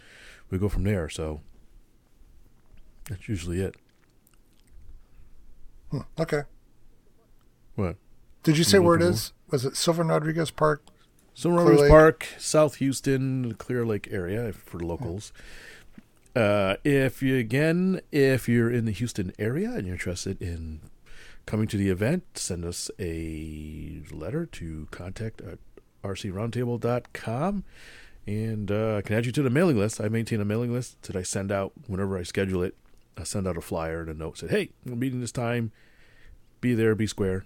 we go from there. So that's usually it. Hmm, okay. What? Did you say where it is? Was it Sylvan Rodriguez Park? Silver Clear Rose Lake. Park, South Houston, Clear Lake area for locals. Uh, if you again, if you're in the Houston area and you're interested in coming to the event, send us a letter to contact at rcroundtable.com and uh, I can add you to the mailing list. I maintain a mailing list that I send out whenever I schedule it. I send out a flyer and a note said, "Hey, we're meeting this time. Be there. Be square."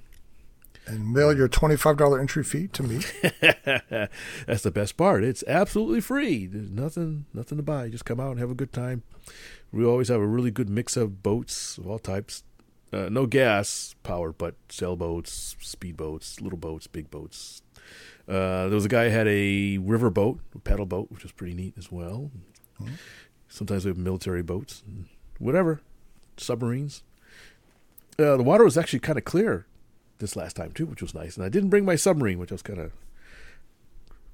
And mail your $25 entry fee to me. That's the best part. It's absolutely free. There's nothing nothing to buy. Just come out and have a good time. We always have a really good mix of boats of all types. Uh, no gas powered, but sailboats, speedboats, little boats, big boats. Uh, there was a guy who had a river boat, a paddle boat, which was pretty neat as well. Sometimes we have military boats, whatever, submarines. Uh, the water was actually kind of clear this last time too, which was nice. And I didn't bring my submarine, which I was kind of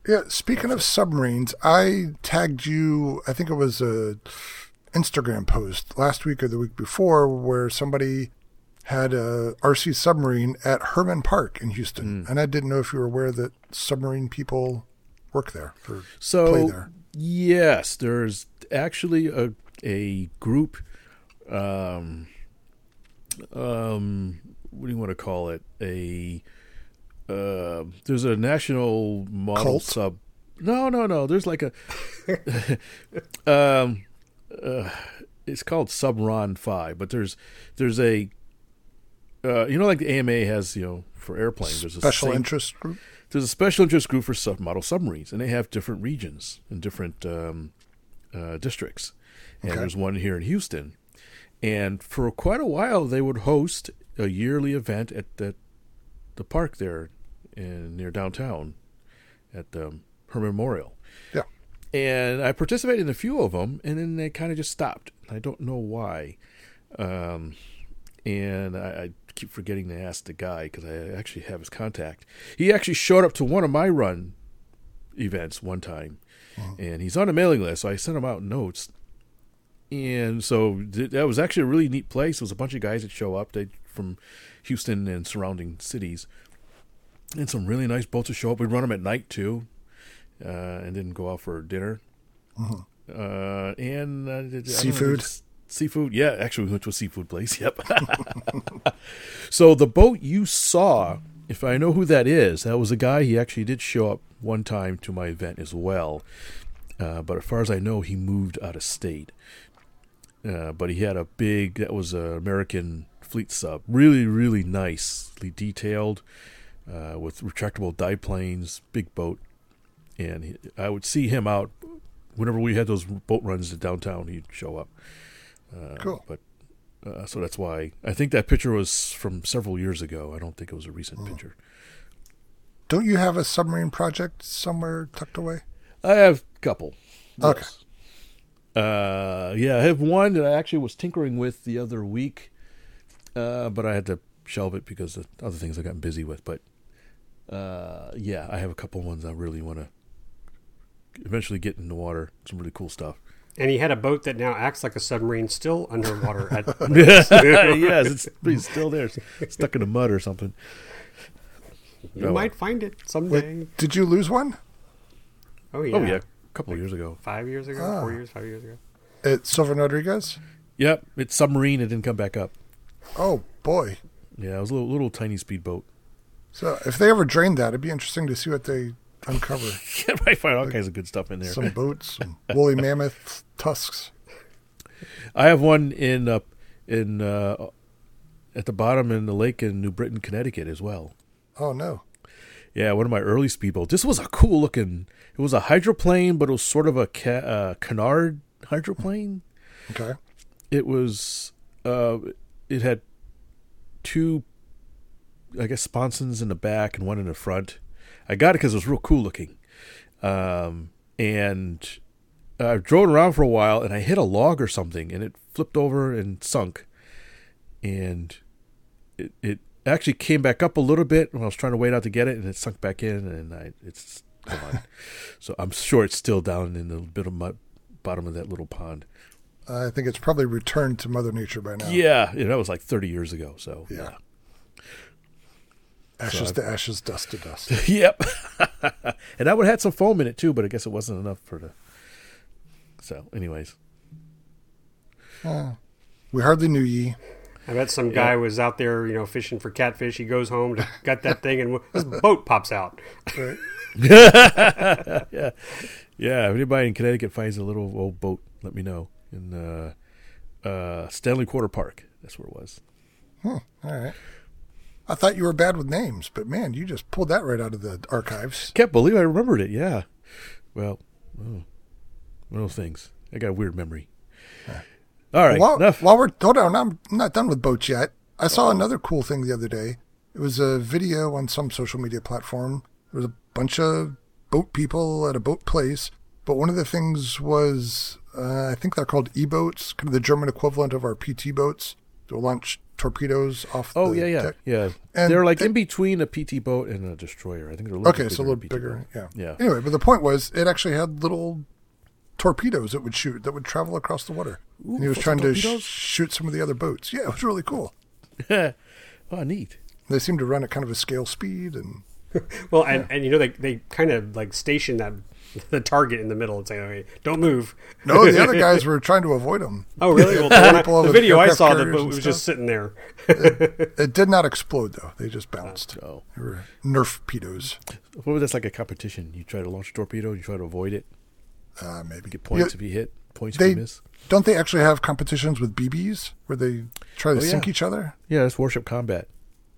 Yeah, speaking of submarines, I tagged you, I think it was a Instagram post last week or the week before where somebody had a RC submarine at Hermann Park in Houston. And I didn't know if you were aware that submarine people work there or play So there. yes, there's actually a a group. Um, um, what do you want to call it? A uh, there's a national model Cult? sub. No, no, no. There's like a um, uh, it's called Subron Five, but there's there's a uh, you know like the AMA has you know for airplanes. There's a Special same- interest group. there's a special interest group for sub model submarines, and they have different regions and different um, uh, districts. And Okay. there's one here in Houston, and for quite a while they would host a yearly event at the the park there in near downtown at the her memorial. Yeah. And I participated in a few of them, and then they kind of just stopped. I don't know why. Um, and I, I keep forgetting to ask the guy because I actually have his contact. He actually showed up to one of my run events one time, and he's on a mailing list. So I sent him out notes, and so th- that was actually a really neat place. It was a bunch of guys that show up they from Houston and surrounding cities, and some really nice boats to show up. We'd run them at night too, uh, and then go out for dinner. Uh, and uh, know, Seafood? just- Seafood, yeah. Actually, we went to a seafood place. Yep. so the boat you saw, if I know who that is, that was a guy. He actually did show up one time to my event as well. Uh, but as far as I know, he moved out of state. Uh, but he had a big, that was an American fleet sub. Really, really nicely detailed uh, with retractable dive planes, big boat. And he, I would see him out whenever we had those boat runs to downtown, he'd show up. Uh, Cool. But uh, so that's why I think that picture was from several years ago. I don't think it was a recent picture. Don't you have a submarine project somewhere tucked away? I have a couple. Okay. Yes. Uh, yeah, I have one that I actually was tinkering with the other week, uh, but I had to shelve it because of other things I got busy with. But uh, yeah, I have a couple ones I really want to eventually get in the water. Some really cool stuff. And he had a boat that now acts like a submarine, still underwater. At, yes, it's, it's still there, stuck in the mud or something. you Oh, might find it someday. Wait, did you lose one? Oh yeah. Oh yeah, a couple of years ago. Five years ago, Ah. four years, five years ago. At Sylvan Rodriguez? Yep, it's submarine. It didn't come back up. Oh, boy. Yeah, it was a little, little tiny speedboat. So if they ever drained that, it'd be interesting to see what they uncover. You might find all kinds of good stuff in there. Some boots, some woolly mammoth tusks. I have one in uh, in uh, at the bottom in the lake in New Britain, Connecticut, as well. Oh, no. Yeah, one of my early speedboats. This was a cool looking. It was a hydroplane, but it was sort of a ca- uh, canard hydroplane. Okay. It was. Uh, it had two, I guess, sponsons in the back and one in the front. I got it because it was real cool looking, um, and I drove around for a while and I hit a log or something and it flipped over and sunk. And it, it actually came back up a little bit when I was trying to wait out to get it and it sunk back in and I it's gone. so I'm sure it's still down in the bit of mud, bottom of that little pond. I think it's probably returned to Mother Nature by now. Yeah, yeah, that was like 30 years ago. So Yeah. yeah. Ashes So to ashes, dust to dust. yep. and that one had some foam in it too, but I guess it wasn't enough for the. So, anyways, Uh, we hardly knew ye. I bet some guy was out there, you know, fishing for catfish. He goes home, got that thing, and his boat pops out. Right? yeah, yeah. If anybody in Connecticut finds a little old boat, let me know. In uh, uh, Stanley Quarter Park, that's where it was. All right. I thought you were bad with names, but man, you just pulled that right out of the archives. Can't believe I remembered it. Yeah. Well, oh, one of those things. I got a weird memory. All right, while, while we're hold on, I'm not done with boats yet. I saw another cool thing the other day. It was a video on some social media platform. There was a bunch of boat people at a boat place, but one of the things was uh, I think they're called e-boats, kind of the German equivalent of our PT boats. They'll launch torpedoes off. Oh the yeah, yeah, deck. yeah. And they're like they- in between a PT boat and a destroyer. I think they're a little Okay, bit so a bigger little than bigger. boat. Yeah. Yeah. Anyway, but the point was, it actually had little torpedoes it would shoot that would travel across the water. and he was trying to sh- shoot some of the other boats. Yeah, it was really cool. oh, neat. They seemed to run at kind of a scale speed, and Well, and, and you know, they, they kind of like station that the target in the middle and say, okay, don't move. no, the other guys were trying to avoid them. Oh, really? Well, the, the video I saw, boat was stuff. just sitting there. It did not explode though; they just bounced. Oh, They were Nerf pedos, what was that's like a competition? You try to launch a torpedo, you try to avoid it, uh, maybe. get points Yeah, if you hit, points they if you miss. don't they actually have competitions with BBs where they try to Oh, yeah. sink each other? Yeah, it's warship combat.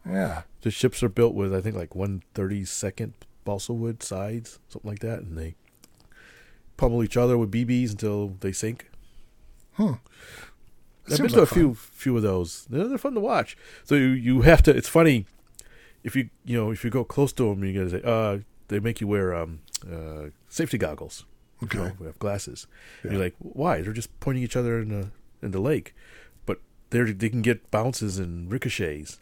Yeah, The ships are built with I think like one thirty second balsa wood sides, something like that, and they pummel each other with BBs until they sink. I've been to a fun. few few of those. They're, they're fun to watch. So you, you have to. It's funny if you you know if you go close to them, you gotta say, uh, they make you wear um uh safety goggles. You know, Okay. we have glasses. Yeah. You're like, why? They're just pointing each other in the in the lake, but they they can get bounces and ricochets.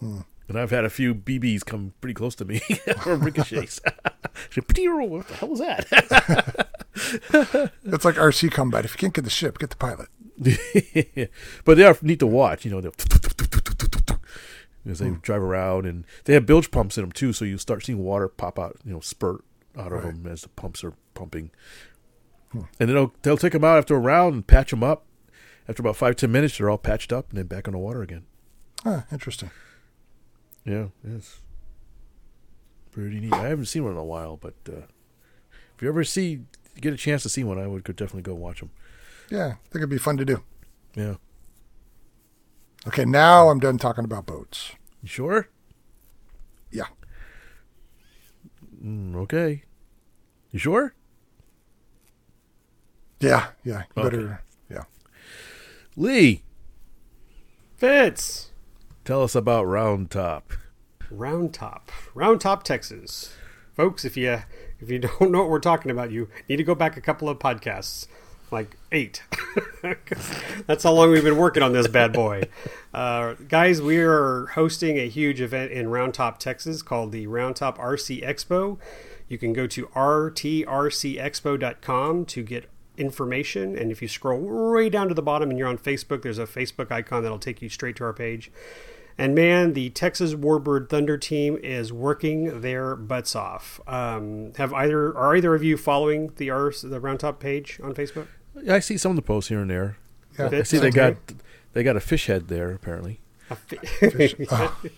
Hmm. And I've had a few BBs come pretty close to me from ricochets. what the hell was that? It's like RC combat. If you can't get the ship, get the pilot. but they are neat to watch. You know, as they Hmm. drive around, and they have bilge pumps in them too. So you start seeing water pop out, you know, spurt out of Right. them as the pumps are pumping. Hmm. And then they'll they'll take them out after a round and patch them up. After about five ten minutes, they're all patched up and then back on the water again. Ah, interesting. Yeah, yes, pretty neat. I haven't seen one in a while, but uh, if you ever see get a chance to see one, I would go, definitely go watch them. Yeah, I think it'd be fun to do. Yeah, Okay, now I'm done talking about boats. you sure? Yeah. Mm, okay. You sure? Yeah, yeah. Okay. better. Yeah. Lee, Fitz. tell us about Round Top. Round Top, Round Top, Texas, folks. If you if you don't know what we're talking about, you need to go back a couple of podcasts, like eight. That's how long we've been working on this bad boy, uh, guys. We are hosting a huge event in Round Top, Texas, called the Round Top RC Expo. You can go to rtrcexpo.com to get information. And if you scroll way down to the bottom and you're on Facebook, there's a Facebook icon that'll take you straight to our page. And man, the Texas Warbird Thunder team is working their butts off. Um, have either are either of you following the R the Round Top page on Facebook? Yeah, I see some of the posts here and there. Yeah. I see they got they got a fish head there apparently. A fi-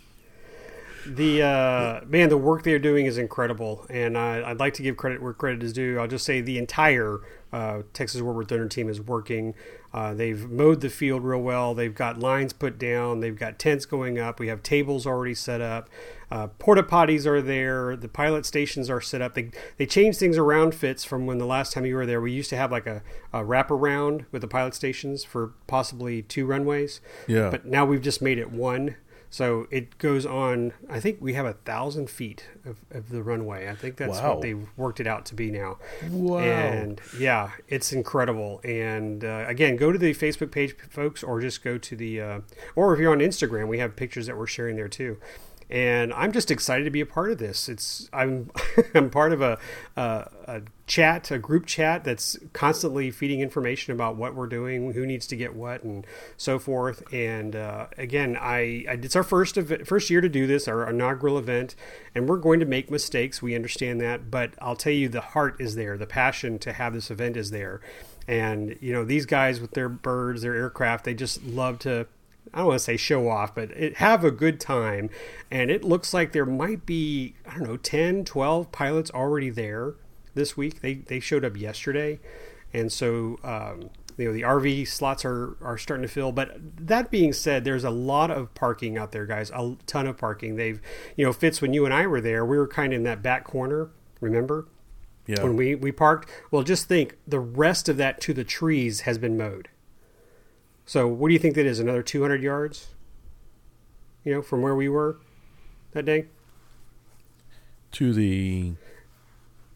the uh, man, the work they're doing is incredible, and I, I'd like to give credit where credit is due. I'll just say the entire uh, Texas Warbird Thunder team is working. Uh, they've mowed the field real well. They've got lines put down. They've got tents going up. We have tables already set up. Uh, porta potties are there. The pilot stations are set up. They they changed things around fits from when the last time you were there. We used to have like a, a wraparound with the pilot stations for possibly two runways. Yeah. But now we've just made it one. So it goes on. I think we have a thousand feet of, of the runway. I think that's Wow. what they've worked it out to be now. Wow. And yeah, it's incredible. And uh, again, go to the Facebook page, folks, or just go to the, uh, or if you're on Instagram, we have pictures that we're sharing there too. And I'm just excited to be a part of this. It's I'm I'm part of a, a a chat, a group chat that's constantly feeding information about what we're doing, who needs to get what, and so forth. And uh, again, I, I it's our first first year to do this, our inaugural event, and we're going to make mistakes. We understand that, but I'll tell you, the heart is there, the passion to have this event is there, and you know these guys with their birds, their aircraft, they just love to. I don't want to say show off, but it, have a good time. And it looks like there might be, I don't know, 10, 12 pilots already there this week. They, they showed up yesterday. And so, um, you know, the RV slots are, are starting to fill. But that being said, there's a lot of parking out there, guys. A ton of parking. They've, you know, Fitz, when you and I were there, we were kind of in that back corner, remember? Yeah. When we, we parked. Well, just think the rest of that to the trees has been mowed. So, what do you think that is? Another 200 yards? You know, from where we were that day to the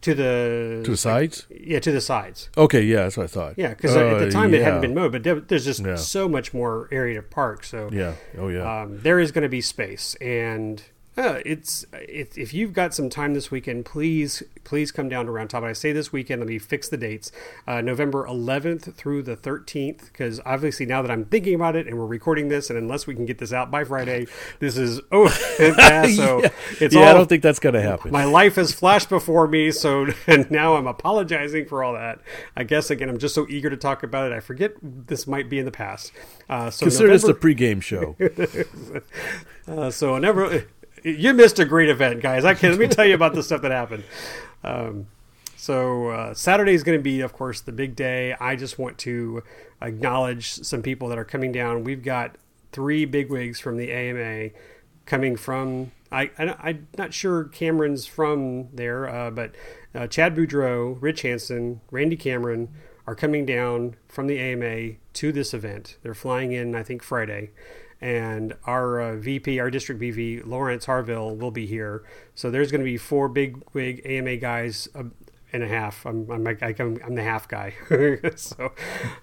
to the to the sides. yeah to the sides. Okay, yeah, that's what I thought. Yeah, because at the Uh, time it hadn't been mowed, but there, there's just Yeah. so much more area to park. So Yeah. Oh yeah. um, there is going to be space, and uh, it's it, if you've got some time this weekend, please please come down to Round Top. And I say this weekend, let me fix the dates: uh, November 11th through the 13th, because obviously now that I'm thinking about it and we're recording this, and unless we can get this out by Friday, this is oh yeah, so yeah, it's Yeah, all I don't think that's gonna happen. my life has flashed before me, so and now I'm apologizing for all that. I guess again, I'm just so eager to talk about it. I forget this might be in the past. Uh, so Consider this a November, pregame show. uh, so never. You missed a great event, guys. I can let me tell you about the stuff that happened. Um, so uh, Saturday is going to be, of course, the big day. I just want to acknowledge some people that are coming down. We've got three bigwigs from the AMA coming from. I, I am not sure Cameron's from there, uh, but uh, Chad Budreau, Rich Hanson, Randy Cameron are coming down from the AMA to this event. They're flying in, I think, Friday and our uh, VP, our district BV, Lawrence Harville, will be here. So there's going to be four big wig AMA guys uh, and a half. I'm I'm, I'm, I'm the half guy. so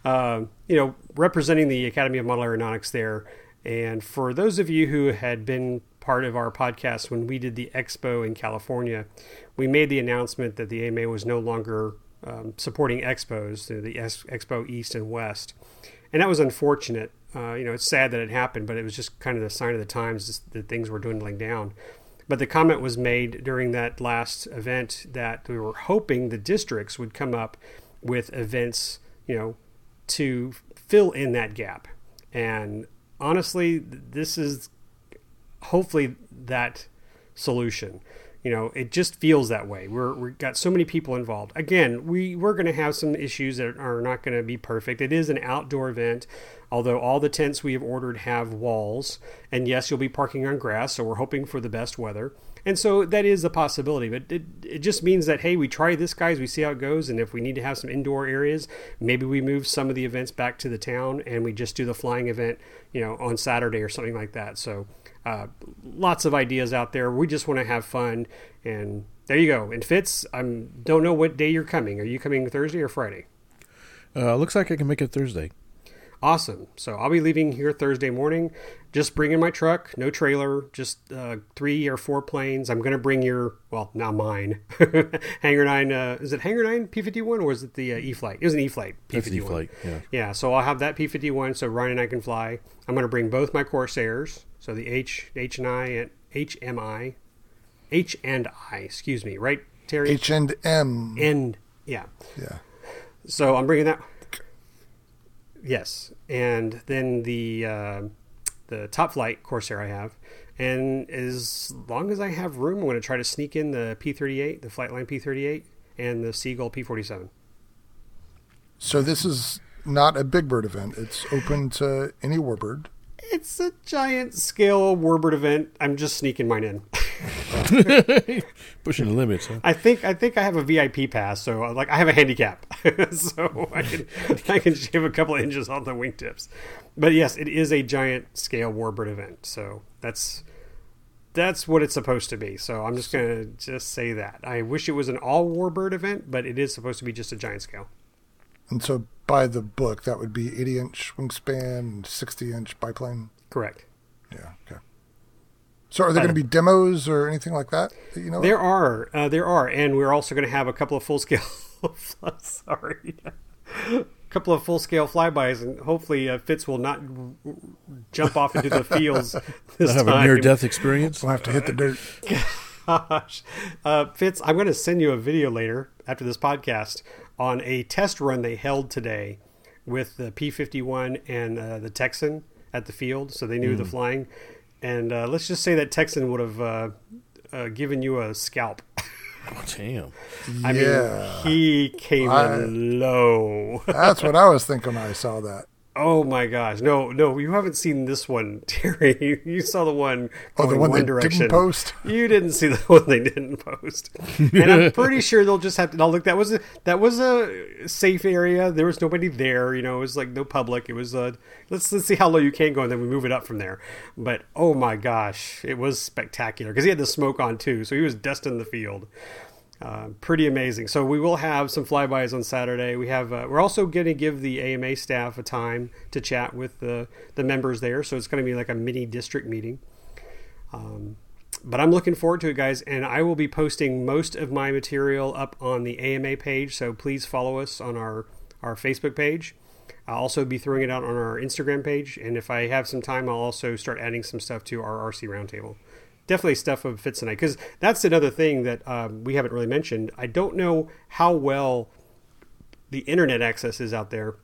um, you know, representing the Academy of Model Aeronautics there. And for those of you who had been part of our podcast when we did the expo in California, we made the announcement that the AMA was no longer um, supporting expos, the Expo East and West and that was unfortunate. Uh, you know, it's sad that it happened, but it was just kind of the sign of the times that things were dwindling down. But the comment was made during that last event that we were hoping the districts would come up with events, you know, to fill in that gap. And honestly, this is hopefully that solution. You know, it just feels that way. We're we've got so many people involved. Again, we we're going to have some issues that are not going to be perfect. It is an outdoor event, although all the tents we have ordered have walls, and yes, you'll be parking on grass. So we're hoping for the best weather, and so that is a possibility. But it it just means that hey, we try this, guys. We see how it goes, and if we need to have some indoor areas, maybe we move some of the events back to the town, and we just do the flying event, you know, on Saturday or something like that. So uh, lots of ideas out there. We just want to have fun, and there you go. And Fitz, I don't know what day you're coming. Are you coming Thursday or Friday? Uh, looks like I can make it Thursday. Awesome. So I'll be leaving here Thursday morning. Just bringing my truck, no trailer, just uh, three or four planes. I'm going to bring your, well, not mine, Hangar 9. Uh, is it Hangar 9 P 51 or is it the uh, E Flight? It was an E Flight P 51. flight. Yeah. Yeah, so I'll have that P fifty one, so Ryan and I can fly. I'm going to bring both my Corsairs, so the H H and I and HMI, H and I, excuse me, right, Terry? H and M. and yeah, Yeah. so I'm bringing that. Yes, and then the uh, the Top Flite Corsair I have, and as long as I have room, I'm going to try to sneak in the P38, the Flightline P38, and the Seagull P47. So this is not a Big Bird event. It's open to any warbird. It's a giant scale warbird event. I'm just sneaking mine in. Pushing the limits, huh? I think I think I have a VIP pass, so uh, like I have a handicap. so I can I can shave a couple of inches off the wingtips. But yes, it is a giant scale warbird event. So that's that's what it's supposed to be. So I'm just gonna just say that. I wish it was an all warbird event, but it is supposed to be just a giant scale. And so by the book, that would be 80 inch wingspan, 60 inch biplane. Correct. Yeah. Okay. So are there going to be demos or anything like that? that you know, there are, uh, there are, and we're also going to have a couple of full scale. sorry, a couple of full scale flybys, and hopefully uh, Fitz will not jump off into the fields this have time. a near death experience. We'll have to hit the dirt. Gosh, uh, Fitz, I'm going to send you a video later after this podcast on a test run they held today with the P51 and uh, the Texan at the field, so they knew Hmm. the flying. And uh, let's just say that Texan would have uh, uh, given you a scalp. Oh, damn. I Yeah. mean, he came I- in low. That's what I was thinking when I saw that. Oh my gosh! No, no, you haven't seen this one, Terry. You saw the one Oh, going the one one they direction. didn't post? You didn't see the one they didn't post, and I'm pretty sure they'll just have to. Now, look, that was a that was a safe area. There was nobody there. You know, it was like no public. It was uh, let's let's see how low you can go, and then we move it up from there. But oh my gosh, it was spectacular because he had the smoke on too, so he was dusting the field. Uh, pretty amazing. So we will have some flybys on Saturday. We have. Uh, we're also going to give the AMA staff a time to chat with the the members there. So it's going to be like a mini district meeting. Um, but I'm looking forward to it, guys, and I will be posting most of my material up on the AMA page. So please follow us on our our Facebook page. I'll also be throwing it out on our Instagram page, and if I have some time, I'll also start adding some stuff to our RC Roundtable. Definitely stuff of Fitz and I, because that's another thing that um, we haven't really mentioned. I don't know how well the internet access is out there.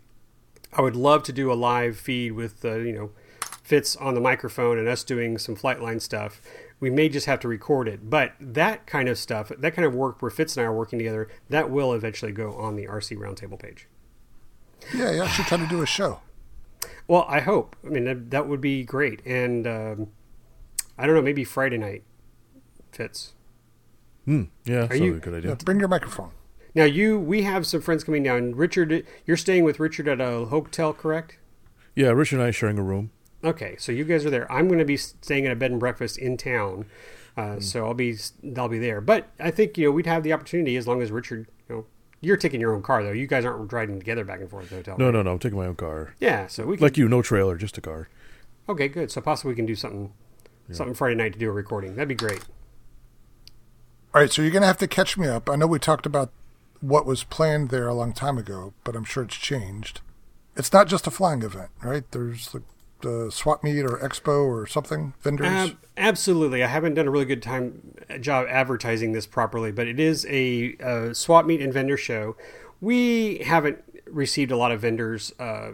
I would love to do a live feed with uh, you know Fitz on the microphone and us doing some flight line stuff. We may just have to record it, but that kind of stuff, that kind of work where Fitz and I are working together, that will eventually go on the RC Roundtable page. Yeah, you should try to do a show. Well, I hope. I mean, that, that would be great. And um, I don't know, maybe Friday night Fitz. Hmm. Yeah, that's you- a good Yeah, idea. bring your microphone. Now, you, we have some friends coming down. Richard, you're staying with Richard at a hotel, correct? Yeah, Richard and I are sharing a room. Okay, so you guys are there. I'm going to be staying at a bed and breakfast in town, uh, so I'll be I'll be there. But I think you know we'd have the opportunity as long as Richard, you know, you're taking your own car though. You guys aren't riding together back and forth to the hotel. No, no, no. I'm taking my own car. Yeah, so we can. Like you, no trailer, just a car. Okay, good. So possibly we can do something something Friday night to do a recording. That'd be great. All right, so you're going to have to catch me up. I know we talked about what was planned there a long time ago, but I'm sure it's changed. It's not just a flying event, right? There's the, the swap meet or expo or something, vendors. Ab- absolutely. I haven't done a really good time job advertising this properly, but it is a, uh swap meet and vendor show. We haven't received a lot of vendors uh,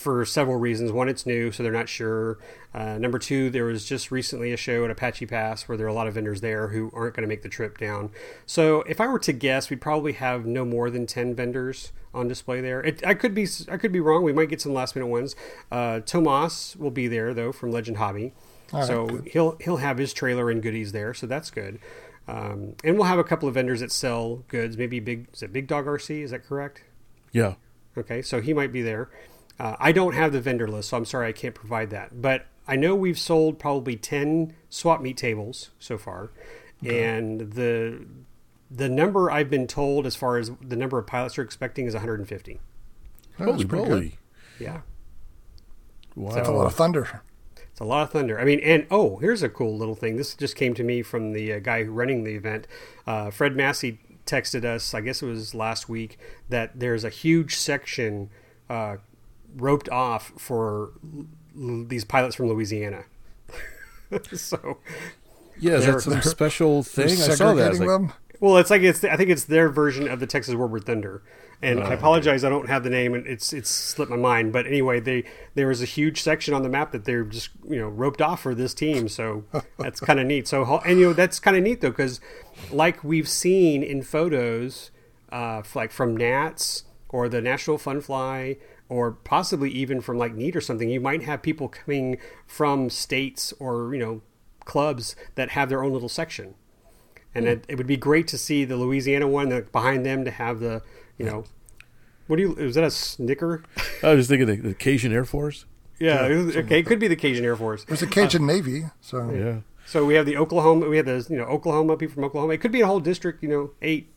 for several reasons. One, it's new, so they're not sure. Uh, number two, there was just recently a show at Apache Pass where there are a lot of vendors there who aren't going to make the trip down. So, if I were to guess, we'd probably have no more than ten vendors on display there. It, I could be I could be wrong. We might get some last minute ones. Uh, Tomas will be there though from Legend Hobby. right, so good. he'll he'll have his trailer and goodies there, so that's good. Um, and we'll have a couple of vendors that sell goods. Maybe big is it Big Dog RC? Is that correct? Yeah. Okay, so he might be there. Uh, I don't have the vendor list, so I'm sorry I can't provide that. But I know we've sold probably ten swap meet tables so far, and the the number I've been told as far as the number of pilots are expecting is 150. Oh, that's Holy pretty good. moly. Yeah. Wow. That's a lot of thunder. It's a lot of thunder. I mean, and oh, here's a cool little thing. This just came to me from the uh, guy running the event. Uh, Fred Massey texted us, I guess it was last week, that there's a huge section uh, roped off for l- these pilots from Louisiana. so, yeah, is They're- that some special thing? I saw that. I like, them. well, it's like it's I think it's their version of the Texas Warbird Thunder. And I apologize, I don't have the name, and it's it's slipped my mind. But anyway, they there was a huge section on the map that they're just you know roped off for this team, so that's kind of neat. So and you know that's kind of neat though because like we've seen in photos, uh, like from Nats or the National Fun Fly, or possibly even from like Neat or something, you might have people coming from states or you know clubs that have their own little section and hmm. it, it would be great to see the Louisiana one that behind them to have the you know What do you? Is that a snicker? I was thinking the, the Cajun Air Force. Yeah. it was- okay. It could be the Cajun Air Force. There's a Cajun uh, Navy, so Yeah. So we have the Oklahoma. We have the you know Oklahoma people from Oklahoma. It could be a whole district. You know, eight.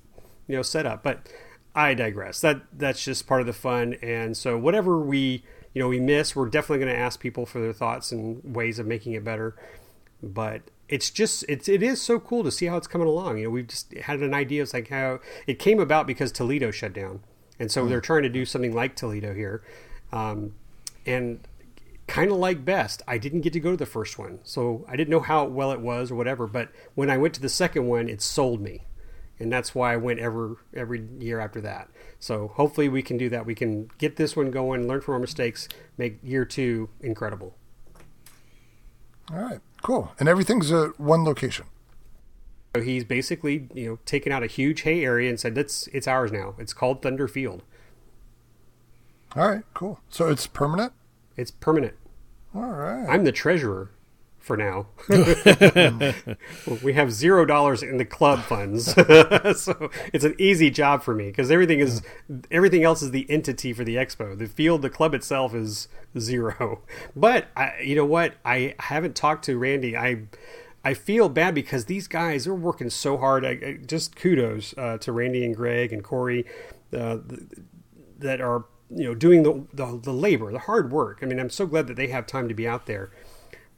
You know, setup. But I digress. That that's just part of the fun. And so whatever we you know we miss, we're definitely going to ask people for their thoughts and ways of making it better. But it's just it's it is so cool to see how it's coming along. You know, we've just had an idea. It's like how it came about because Toledo shut down, and so they're trying to do something like Toledo here. Um, and kind of like best i didn't get to go to the first one so i didn't know how well it was or whatever but when i went to the second one it sold me and that's why i went every every year after that so hopefully we can do that we can get this one going learn from our mistakes make year two incredible all right, cool. And everything's at one location. so he's basically you know taken out a huge hay area and said that's it's ours now it's called thunder field All right, cool. So it's permanent. it's permanent All right. i'm the treasurer for now. we have zero dollars in the club funds, so it's an easy job for me because everything is everything else is the entity for the expo. The field, the club itself is zero. But I, you know what? I haven't talked to Randy. I I feel bad because these guys are working so hard. I, I, just kudos uh, to Randy and Greg and Corey uh, th- that are you know doing the, the the labor, the hard work. I mean, I'm so glad that they have time to be out there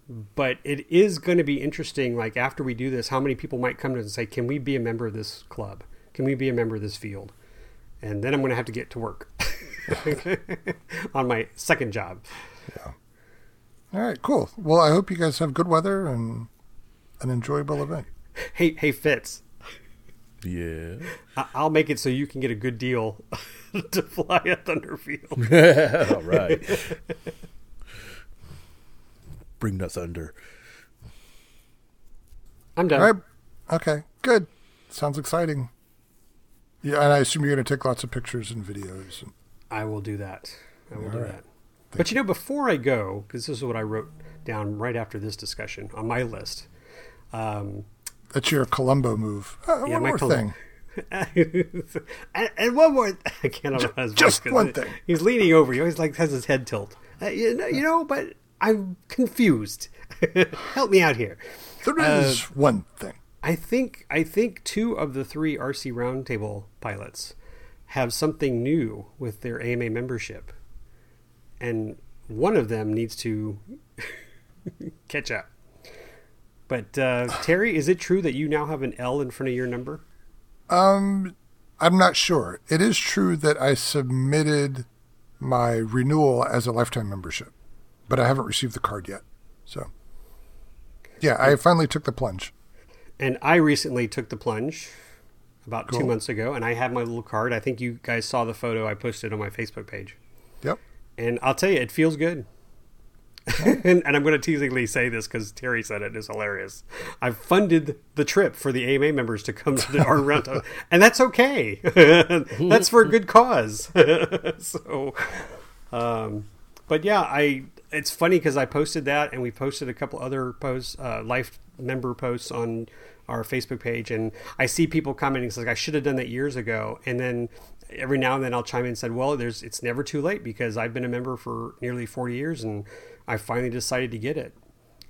but it is going to be interesting like after we do this how many people might come to us and say can we be a member of this club can we be a member of this field and then i'm going to have to get to work on my second job yeah All right, cool. Well, I hope you guys have good weather and an enjoyable event. hey hey fitz Yeah. I- i'll make it so you can get a good deal to fly at thunderfield All right. Bring the thunder. i'm done All right. Okay, good. Sounds exciting. Yeah, and I assume you're going to take lots of pictures and videos. And, I will do that. I will do right. that. But you know, before I go, because this is what I wrote down right after this discussion on my list. Um, that's your Columbo move. Uh, Yeah, one my more Colum- thing. and, and one more, I can't know his Just one thing. He's leaning over. He always like has his head tilt. Uh, you, know, you know, but I'm confused. Help me out here. There Uh, is one thing. I think I think two of the three RC Roundtable pilots have something new with their AMA membership, and one of them needs to catch up. But uh, Terry, is it true that you now have an L in front of your number? Um, I'm not sure. It is true that I submitted my renewal as a lifetime membership, but I haven't received the card yet. So, yeah, I finally took the plunge. And I recently took the plunge about two months ago, and I have my little card. I think you guys saw the photo I posted on my Facebook page. Yep. And I'll tell you, it feels good. and, and I'm going to teasingly say this because Terry said it is hilarious. I've funded the trip for the AMA members to come to the our round, and that's okay. that's for a good cause. so, um, but yeah, I. It's funny because I posted that, and we posted a couple other posts, uh, life member posts on our Facebook page, and I see people commenting, it's like I should have done that years ago, and then every now and then I'll chime in and said, well, there's it's never too late because I've been a member for nearly 40 years, and I finally decided to get it,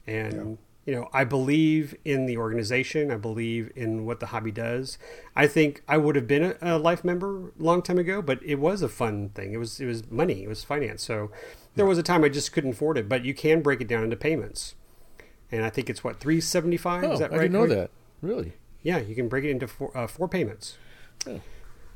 and you know I believe in the organization, I believe in what the hobby does. I think I would have been a, a life member a long time ago, but it was a fun thing. It was it was money, it was finance, so there was a time I just couldn't afford it, but you can break it down into payments. And I think it's what 375 Oh, is that I right? didn't know that. Really? Yeah, you can break it into four, uh, four payments. Oh.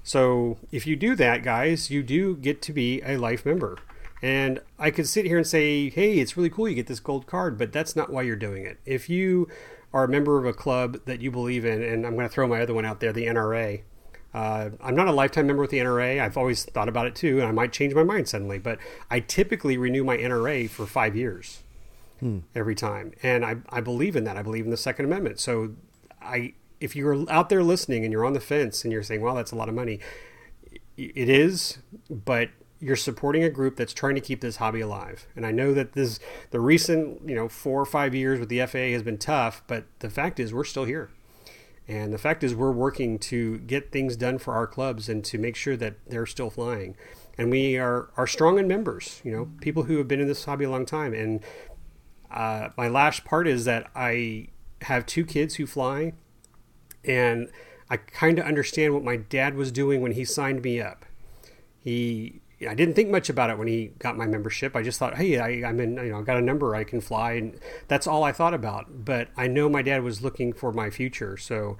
So if you do that, guys, you do get to be a life member. And I could sit here and say, hey, it's really cool you get this gold card, but that's not why you're doing it. If you are a member of a club that you believe in, and I'm going to throw my other one out there, the NRA. Uh, I'm not a lifetime member with the NRA. I've always thought about it too, and I might change my mind suddenly. But I typically renew my NRA for five years every time, and I, I believe in that. I believe in the Second Amendment. So I if you're out there listening and you're on the fence and you're saying, "Well, that's a lot of money," it is, but you're supporting a group that's trying to keep this hobby alive. And I know that this the recent you know four or five years with the FAA has been tough, but the fact is we're still here, And the fact is, we're working to get things done for our clubs and to make sure that they're still flying. And we are, are strong in members, you know, people who have been in this hobby a long time. And uh, my last part is that I have two kids who fly, and I kind of understand what my dad was doing when he signed me up. He I didn't think much about it when he got my membership. I just thought, hey, I, am in, you know, I got a number, I can fly, and that's all I thought about. But I know my dad was looking for my future, so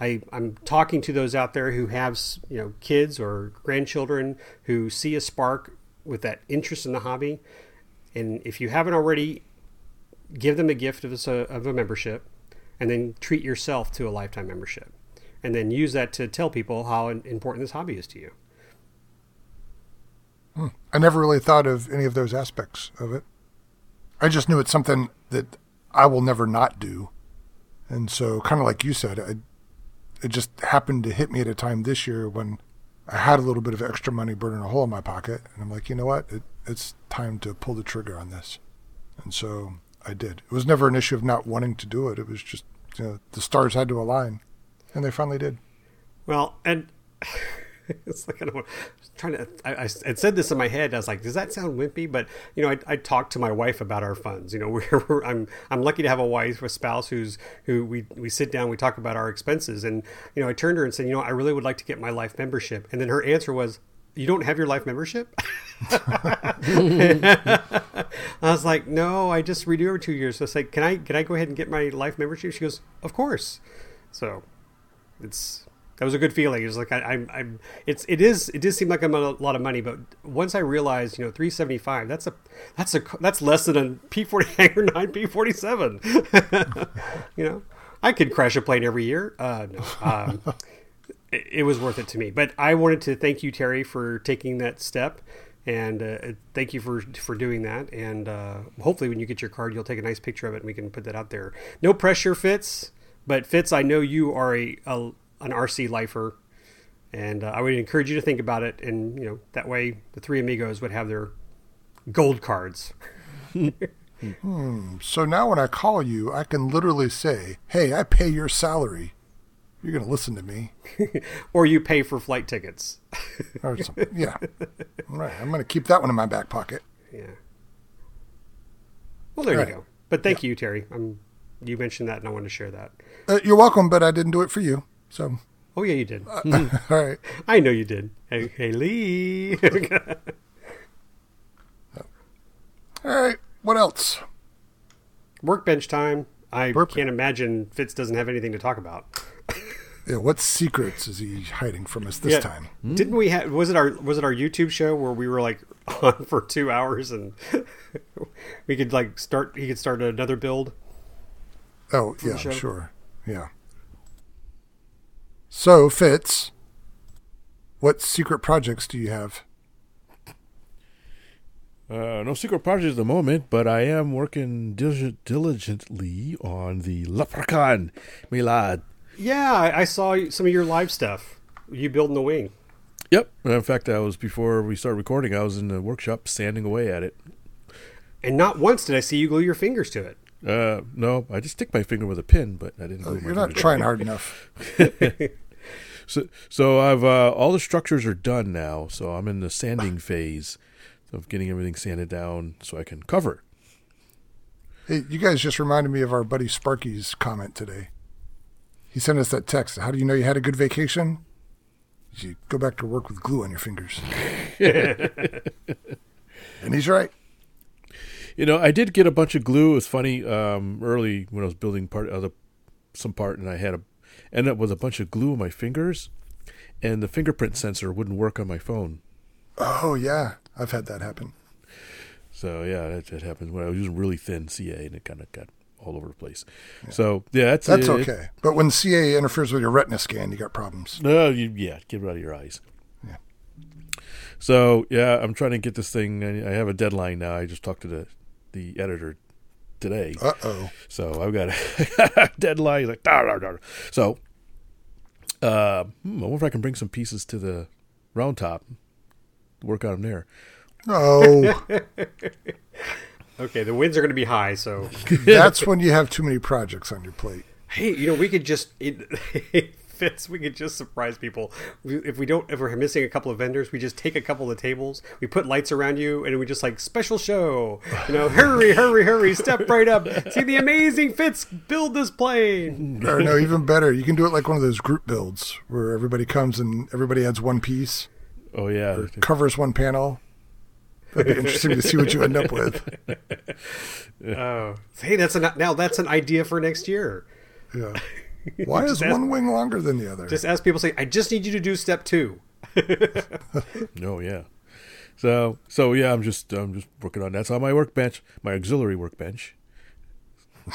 I, I'm talking to those out there who have, you know, kids or grandchildren who see a spark with that interest in the hobby, and if you haven't already, give them a gift of a, of a membership, and then treat yourself to a lifetime membership, and then use that to tell people how important this hobby is to you. I never really thought of any of those aspects of it. I just knew it's something that I will never not do. And so, kind of like you said, I, it just happened to hit me at a time this year when I had a little bit of extra money burning a hole in my pocket. And I'm like, you know what? It, it's time to pull the trigger on this. And so I did. It was never an issue of not wanting to do it. It was just, you know, the stars had to align. And they finally did. Well, and it's like I don't trying to. I, I, said this in my head. I was like, does that sound wimpy? But you know, I, I talked to my wife about our funds. You know, we're, we're, I'm I'm lucky to have a wife, a spouse who's who we we sit down, we talk about our expenses, and you know, I turned to her and said, you know, I really would like to get my life membership, and then her answer was, you don't have your life membership? I was like, no, I just renew every two years. So I like, can I can I go ahead and get my life membership? She goes, of course. So it's that was a good feeling. It was like I, am I'm, it's it is it does seem like I'm on a lot of money, but once I realized, you know, 375, that's a that's a that's less than a P40 Hangar 9 P47. you know, I could crash a plane every year. Uh, no, um, it, it, was worth it to me. But I wanted to thank you, Terry, for taking that step. And uh, thank you for for doing that. And uh, hopefully, when you get your card, you'll take a nice picture of it, and we can put that out there. No pressure, Fitz. But Fitz, I know you are a, a an RC lifer, and uh, I would encourage you to think about it. And you know that way, the three amigos would have their gold cards. hmm. So now when I call you, I can literally say, "Hey, I pay your salary. You're going to listen to me." or you pay for flight tickets. yeah. Right. I'm going to keep that one in my back pocket. Yeah. Well, there All you right. go. But thank yeah. you, Terry. I'm, you mentioned that, and I wanted to share that. Uh, you're welcome, but I didn't do it for you. So. Oh yeah, you did. Uh, all right. I know you did. Hey, hey Lee. all right. What else? Workbench time. I can't imagine Fitz doesn't have anything to talk about. yeah, what secrets is he hiding from us this yeah. time? Didn't we have? Was it our was it our YouTube show where we were like on for two hours and we could like start? He could start another build. Oh yeah, sure. Yeah. So, Fitz, what secret projects do you have? Uh, no secret projects at the moment, but I am working diligently on the Leprechaun Milad. Yeah, I, I saw some of your live stuff. You building the wing. Yep. In fact, I was before we started recording. I was in the workshop sanding away at it. And not once did I see you glue your fingers to it. Uh, no, I just stick my finger with a pin, but I didn't. Oh, you're not trying hard enough. so, so I've uh, all the structures are done now. So I'm in the sanding phase of getting everything sanded down so I can cover. Hey, you guys just reminded me of our buddy Sparky's comment today. He sent us that text. How do you know you had a good vacation? You go back to work with glue on your fingers. and he's right. You know, I did get a bunch of glue. It was funny um, early when I was building part of the, some part, and I had a ended up with a bunch of glue on my fingers, and the fingerprint sensor wouldn't work on my phone. Oh yeah, I've had that happen. So yeah, that, that happened when I was using really thin CA, and it kind of got all over the place. Yeah. So yeah, that's that's it. okay. But when CA interferes with your retina scan, you got problems. No, you, yeah, get it out of your eyes. Yeah. So yeah, I'm trying to get this thing. I have a deadline now. I just talked to the the editor today. Uh oh. So I've got a deadline. like, dar, dar, dar. so uh, hmm, I wonder if I can bring some pieces to the round top, work on them there. Oh. okay, the winds are going to be high, so that's when you have too many projects on your plate. Hey, you know, we could just it, Fitz. We could just surprise people if we don't. If we're missing a couple of vendors, we just take a couple of tables, we put lights around you, and we just like special show. You know, hurry, hurry, hurry! Step right up. See the amazing Fitz build this plane. or no, even better, you can do it like one of those group builds where everybody comes and everybody adds one piece, Oh yeah, covers one panel. That'd be interesting to see what you end up with. Oh, hey, that's an now that's an idea for next year. Yeah. Why is ask- one wing longer than the other? Just ask people, say, I just need you to do step two. Oh yeah. So so yeah, I'm just I'm just working on that's on my workbench, my auxiliary workbench.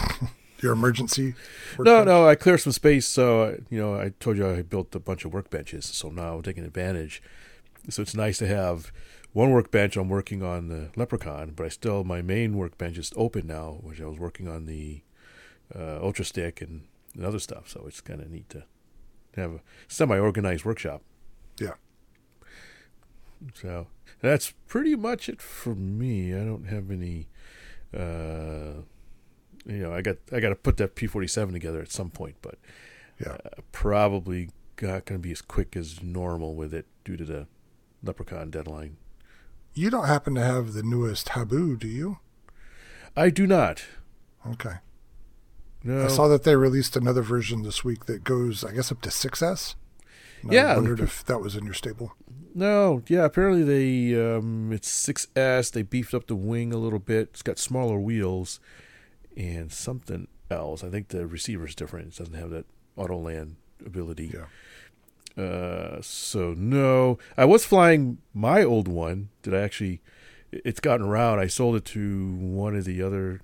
Your emergency. No, no, I clear some space. So you know, I told you I built a bunch of workbenches. So now I'm taking advantage. So it's nice to have one workbench. I'm working on the Leprechaun, but I still my main workbench is open now, which I was working on the uh, Ultra Stick and, and other stuff. So it's kind of neat to have a semi-organized workshop. Yeah. So that's pretty much it for me. I don't have any. Uh, you know, I got I got to put that P47 together at some point, but Yeah. uh, probably not going to be as quick as normal with it due to the Leprechaun deadline. You don't happen to have the newest Habu, do you? I do not. Okay. No. I saw that they released another version this week that goes, I guess, up to 6S. And Yeah. I wondered if that was in your stable. No, yeah, apparently they um it's 6S, they beefed up the wing a little bit. It's got smaller wheels and something else. I think the receiver's different. It doesn't have that auto land ability. Yeah. Uh so no. I was flying my old one that I actually it's gotten around. I sold it to one of the other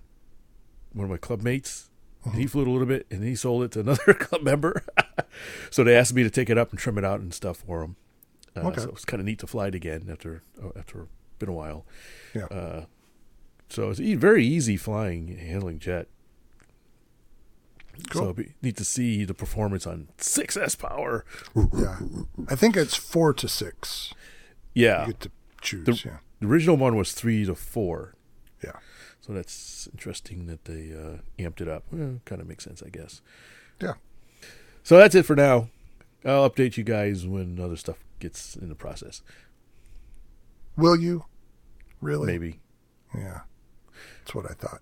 one of my club mates. And he flew it a little bit, and he sold it to another club member. so they asked me to take it up and trim it out and stuff for him. Uh, Okay. So it was kind of neat to fly it again after uh, after been a while. Yeah. Uh, so it's e- very easy flying handling jet. Cool. So it'd be neat to see the performance on 6S power. Yeah. I think it's 4 to 6. Yeah, You get to choose. The- yeah. the original one was three to four. Yeah. So that's interesting that they uh, amped it up. Well, kind of makes sense, I guess. Yeah. So that's it for now. I'll update you guys when other stuff gets in the process. Will you? Really? Maybe. Yeah. That's what I thought.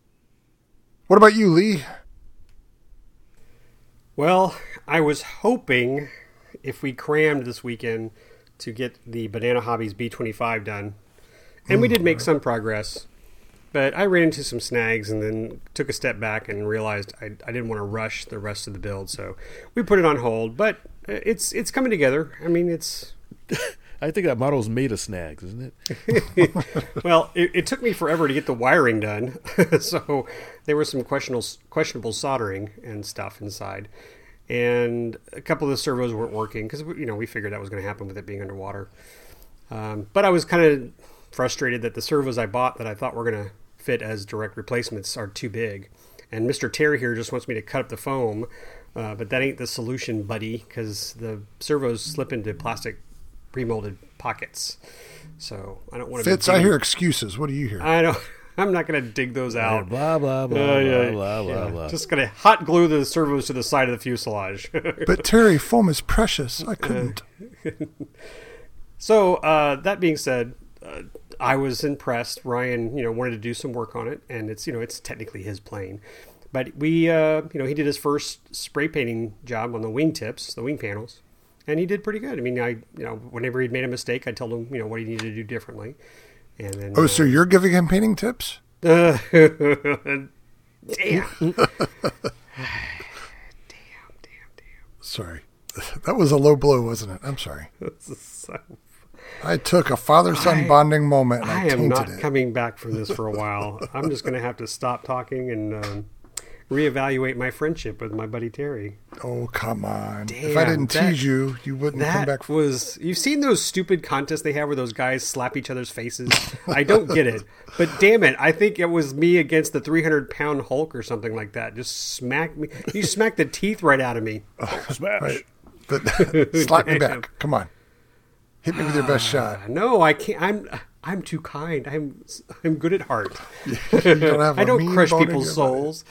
What about you, Lee? Well, I was hoping if we crammed this weekend to get the Banana Hobbies B25 done. And we did make some progress. But I ran into some snags and then took a step back and realized I, I didn't want to rush the rest of the build. So we put it on hold. But it's it's coming together. I mean, it's I think that model's made of snags, isn't it? well, it, it took me forever to get the wiring done, so there was some questionable questionable soldering and stuff inside, and a couple of the servos weren't working because you know we figured that was going to happen with it being underwater. Um, but I was kind of frustrated that the servos I bought that I thought were going to fit as direct replacements are too big, and Mister Terry here just wants me to cut up the foam, uh, but that ain't the solution, buddy, because the servos slip into plastic pre-molded pockets. So I don't want to. Fitz, I hear excuses. What do you hear? I don't. I'm not going to dig those out. Blah blah blah Uh, yeah, blah blah yeah. blah blah. Just going to hot glue the servos to the side of the fuselage. But Terry, foam is precious. I couldn't. so uh, that being said, uh, I was impressed. Ryan, you know, wanted to do some work on it, and it's you know it's technically his plane, but we uh, you know he did his first spray painting job on the wing tips, the wing panels, and he did pretty good. I mean, I you know whenever he'd made a mistake, I told him you know what he needed to do differently, and then Oh, so you're giving him painting tips? Uh, damn. Damn, damn. Sorry. That was a low blow, wasn't it? I'm sorry. So- I took a father son bonding moment and I, I am not it. coming back from this for a while. I'm just going to have to stop talking and um, reevaluate my friendship with my buddy Terry. Oh, come on. if I didn't that- tease you, you wouldn't come back. For, was you've seen those stupid contests they have where those guys slap each other's faces. I don't get it, but damn it, I think it was me against the 300 pound Hulk or something like that. Just smack me. You smacked the teeth right out of me. Smash. right. But slap me back. Come on. Hit me with your best shot. No, I can't. I'm. I'm too kind. I'm I'm good at heart. don't I don't crush people's souls.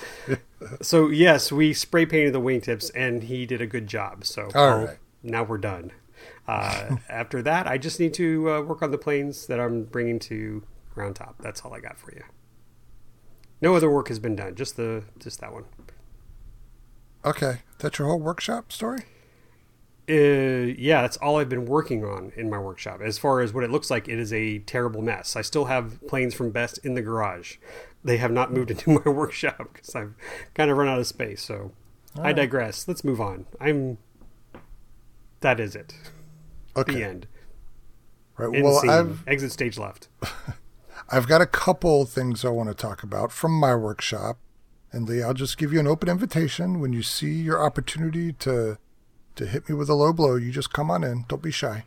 so yes, we spray painted the wingtips, and he did a good job. So All I'll- right. now we're done. Uh, after that, I just need to uh, work on the planes that I'm bringing to ground top. That's all I got for you. No other work has been done. Just the just that one. Okay, that's your whole workshop story. Uh, yeah, that's all I've been working on in my workshop. As far as what it looks like, it is a terrible mess. I still have planes from Best in the garage. They have not moved into my workshop because I've kind of run out of space. So I digress. Let's move on. I'm. That is it. Okay, The end. right. End well, scene. I've Exit stage left. I've got a couple things I want to talk about from my workshop, and Lee, I'll just give you an open invitation when you see your opportunity to to hit me with a low blow. You just come on in. Don't be shy.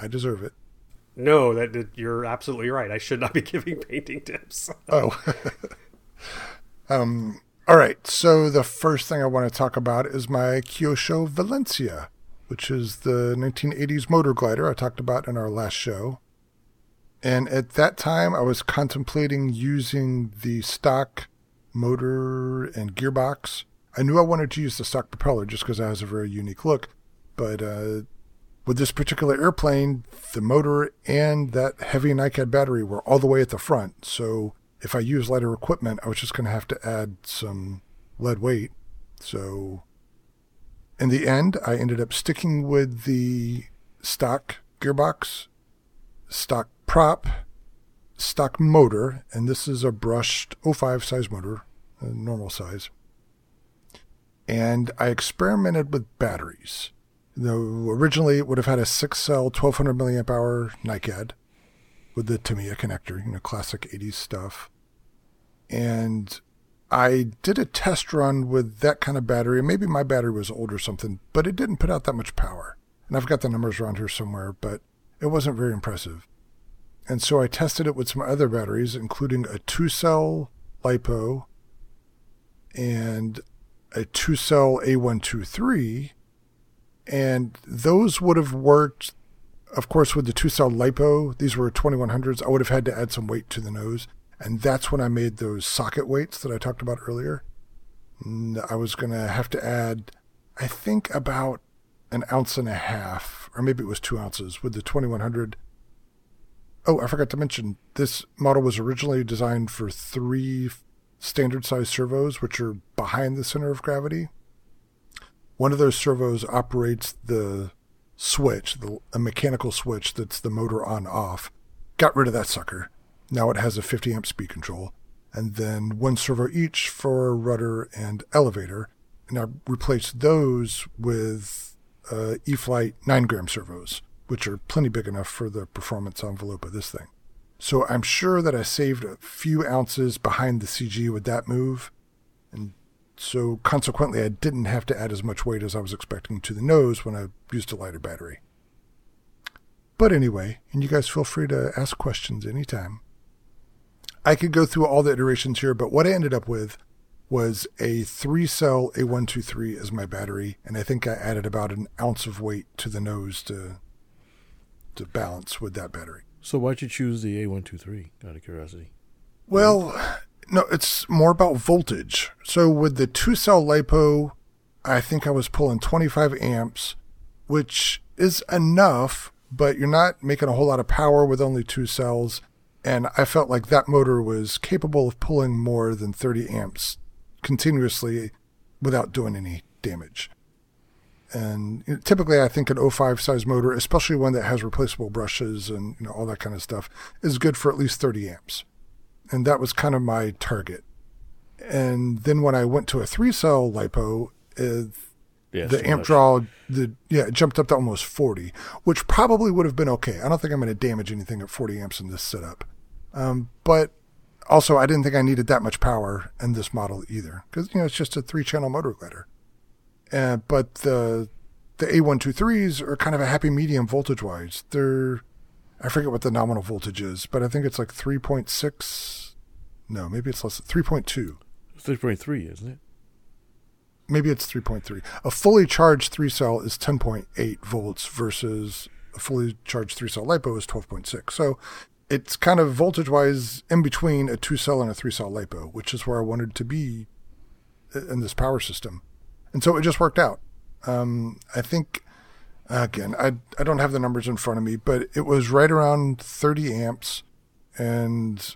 I deserve it. No, that, that you're absolutely right. I should not be giving painting tips. Oh. um, all right. So the first thing I want to talk about is my Kyosho Valencia, which is the 1980s motor glider I talked about in our last show. And at that time, I was contemplating using the stock motor and gearbox. I knew I wanted to use the stock propeller just because it has a very unique look. But uh, with this particular airplane, the motor and that heavy NiCad battery were all the way at the front. So if I use lighter equipment, I was just going to have to add some lead weight. So in the end, I ended up sticking with the stock gearbox, stock prop, stock motor, and this is a brushed 05 size motor, normal size. And I experimented with batteries. Though originally it would have had a six cell, 1200 milliamp hour NiCad with the Tamiya connector, you know, classic 80s stuff. And I did a test run with that kind of battery. Maybe my battery was old or something, but it didn't put out that much power. And I've got the numbers around here somewhere, but it wasn't very impressive. And so I tested it with some other batteries, including a two cell LiPo and a two cell A123. And those would have worked, of course, with the two cell LiPo. These were 2100s. I would have had to add some weight to the nose. And that's when I made those socket weights that I talked about earlier. I was going to have to add, I think, about an ounce and a half, or maybe it was two ounces with the 2100. Oh, I forgot to mention this model was originally designed for three standard size servos, which are behind the center of gravity. One of those servos operates the switch, the, a mechanical switch that's the motor on off. Got rid of that sucker. Now it has a 50 amp speed control, and then one servo each for rudder and elevator. And I replaced those with uh, E-flite 9 gram servos, which are plenty big enough for the performance envelope of this thing. So I'm sure that I saved a few ounces behind the CG with that move. And so consequently, I didn't have to add as much weight as I was expecting to the nose when I used a lighter battery. But anyway, and you guys feel free to ask questions anytime. I could go through all the iterations here, but what I ended up with was a three cell A123 as my battery, and I think I added about an ounce of weight to the nose to to balance with that battery. So why'd you choose the A123 out of curiosity? Well, no, it's more about voltage. So with the two cell LiPo, I think I was pulling 25 amps, which is enough, but you're not making a whole lot of power with only two cells. And I felt like that motor was capable of pulling more than 30 amps continuously without doing any damage. And you know, typically, I think an 05 size motor, especially one that has replaceable brushes and you know all that kind of stuff, is good for at least 30 amps and that was kind of my target. And then when I went to a three cell lipo, uh, Yeah, the so amp much. draw, the yeah, it jumped up to almost forty, which probably would have been okay. I don't think I'm going to damage anything at forty amps in this setup, um, but also I didn't think I needed that much power in this model either, because you know it's just a three channel motor glider. Uh, but the the A123s are kind of a happy medium voltage wise. They're I forget what the nominal voltage is, but I think it's like 3.6. No, maybe it's less. 3.2. 3.3, isn't it? Maybe it's 3.3. A fully charged three cell is 10.8 volts versus a fully charged three cell LiPo is 12.6. So it's kind of voltage wise in between a two cell and a three cell LiPo, which is where I wanted to be in this power system. And so it just worked out. Um, I think, again, I, I don't have the numbers in front of me, but it was right around 30 amps and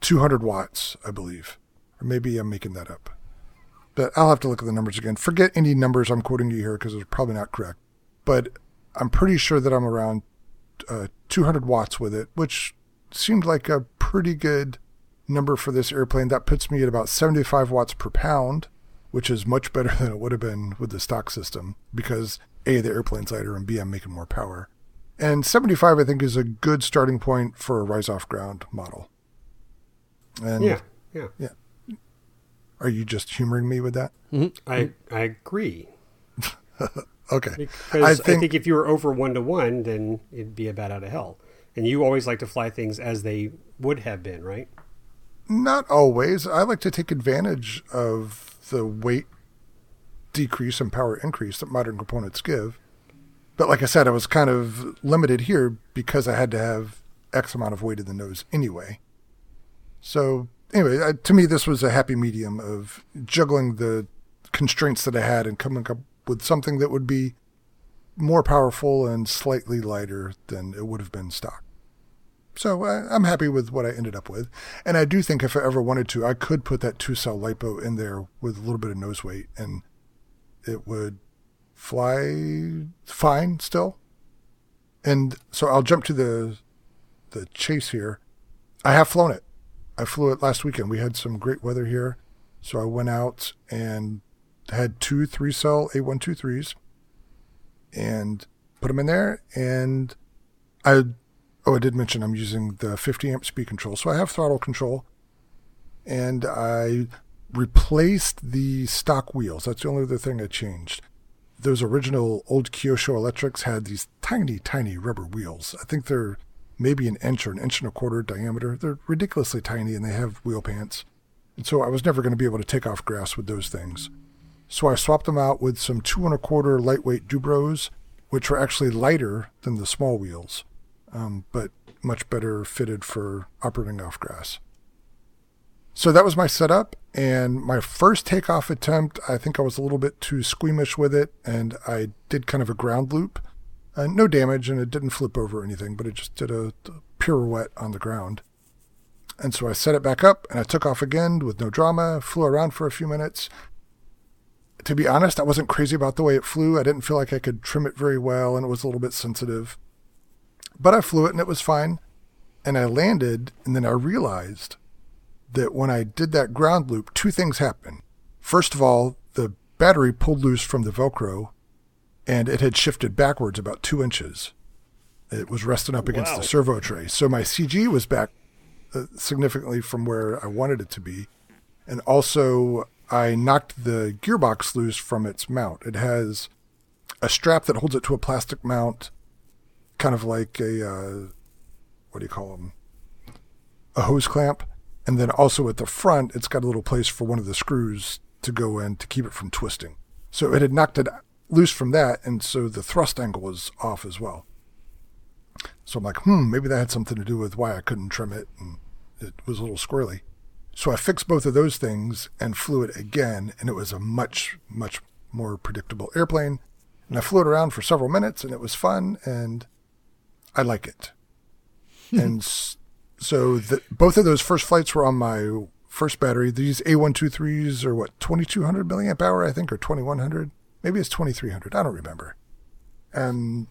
200 watts, I believe. Or maybe I'm making that up. But I'll have to look at the numbers again. Forget any numbers I'm quoting you here because it's probably not correct. But I'm pretty sure that I'm around uh, 200 watts with it, which seemed like a pretty good number for this airplane. That puts me at about 75 watts per pound, which is much better than it would have been with the stock system because A, the airplane's lighter, and B, I'm making more power. And 75, I think, is a good starting point for a rise off ground model. And yeah, yeah. Yeah. Are you just humoring me with that? Mm-hmm. I I agree. okay. Because I think, I think, if you were over one to one, then it'd be a bat out of hell. And you always like to fly things as they would have been, right? Not always. I like to take advantage of the weight decrease and power increase that modern components give. But like I said, I was kind of limited here because I had to have X amount of weight in the nose anyway. So anyway, to me, this was a happy medium of juggling the constraints that I had and coming up with something that would be more powerful and slightly lighter than it would have been stock. So uh, I'm happy with what I ended up with. And I do think if I ever wanted to, I could put that two cell LiPo in there with a little bit of nose weight and it would fly fine still. And so I'll jump to the the chase here. I have flown it. I flew it last weekend. We had some great weather here. So I went out and had two three cell A123s and put them in there. And I Oh, I did mention I'm using the 50 amp speed control. So I have throttle control and I replaced the stock wheels. That's the only other thing I changed. Those original old Kyosho electrics had these tiny, tiny rubber wheels. I think they're maybe an inch or an inch and a quarter diameter. They're ridiculously tiny and they have wheel pants. And so I was never going to be able to take off grass with those things. So I swapped them out with some two and a quarter lightweight Du-Bros, which were actually lighter than the small wheels um, but much better fitted for operating off grass. So that was my setup. And my first takeoff attempt, I think I was a little bit too squeamish with it, and I did kind of a ground loop. Uh, no damage, and it didn't flip over or anything, but it just did a, a pirouette on the ground. And so I set it back up, and I took off again with no drama, flew around for a few minutes. To be honest, I wasn't crazy about the way it flew. I didn't feel like I could trim it very well, and it was a little bit sensitive. But I flew it and it was fine. And I landed, and then I realized that when I did that ground loop, two things happened. First of all, the battery pulled loose from the Velcro and it had shifted backwards about two inches. It was resting up against wow. the servo tray. So my CG was back uh, significantly from where I wanted it to be. And also, I knocked the gearbox loose from its mount. It has a strap that holds it to a plastic mount kind of like a uh, what do you call them? A hose clamp, and then also at the front, it's got a little place for one of the screws to go in to keep it from twisting. So it had knocked it loose from that, and so the thrust angle was off as well. So I'm like, hmm, maybe that had something to do with why I couldn't trim it, and it was a little squirrely. So I fixed both of those things and flew it again, and it was a much, much more predictable airplane. And I flew it around for several minutes, and it was fun. And I like it. Hmm. and so the, both of those first flights were on my first battery. These A123s are what, 2200 milliamp hour, I think, or 2100? Maybe it's 2300. I don't remember. And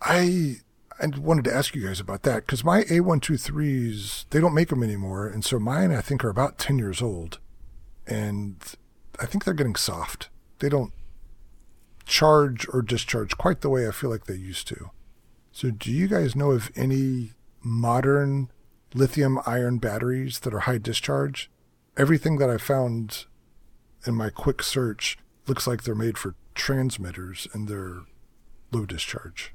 I, I wanted to ask you guys about that because my A123s, they don't make them anymore. And so mine, I think, are about 10 years old. And I think they're getting soft. They don't charge or discharge quite the way I feel like they used to. So, do you guys know of any modern lithium ion batteries that are high discharge? Everything that I found in my quick search looks like they're made for transmitters and they're low discharge.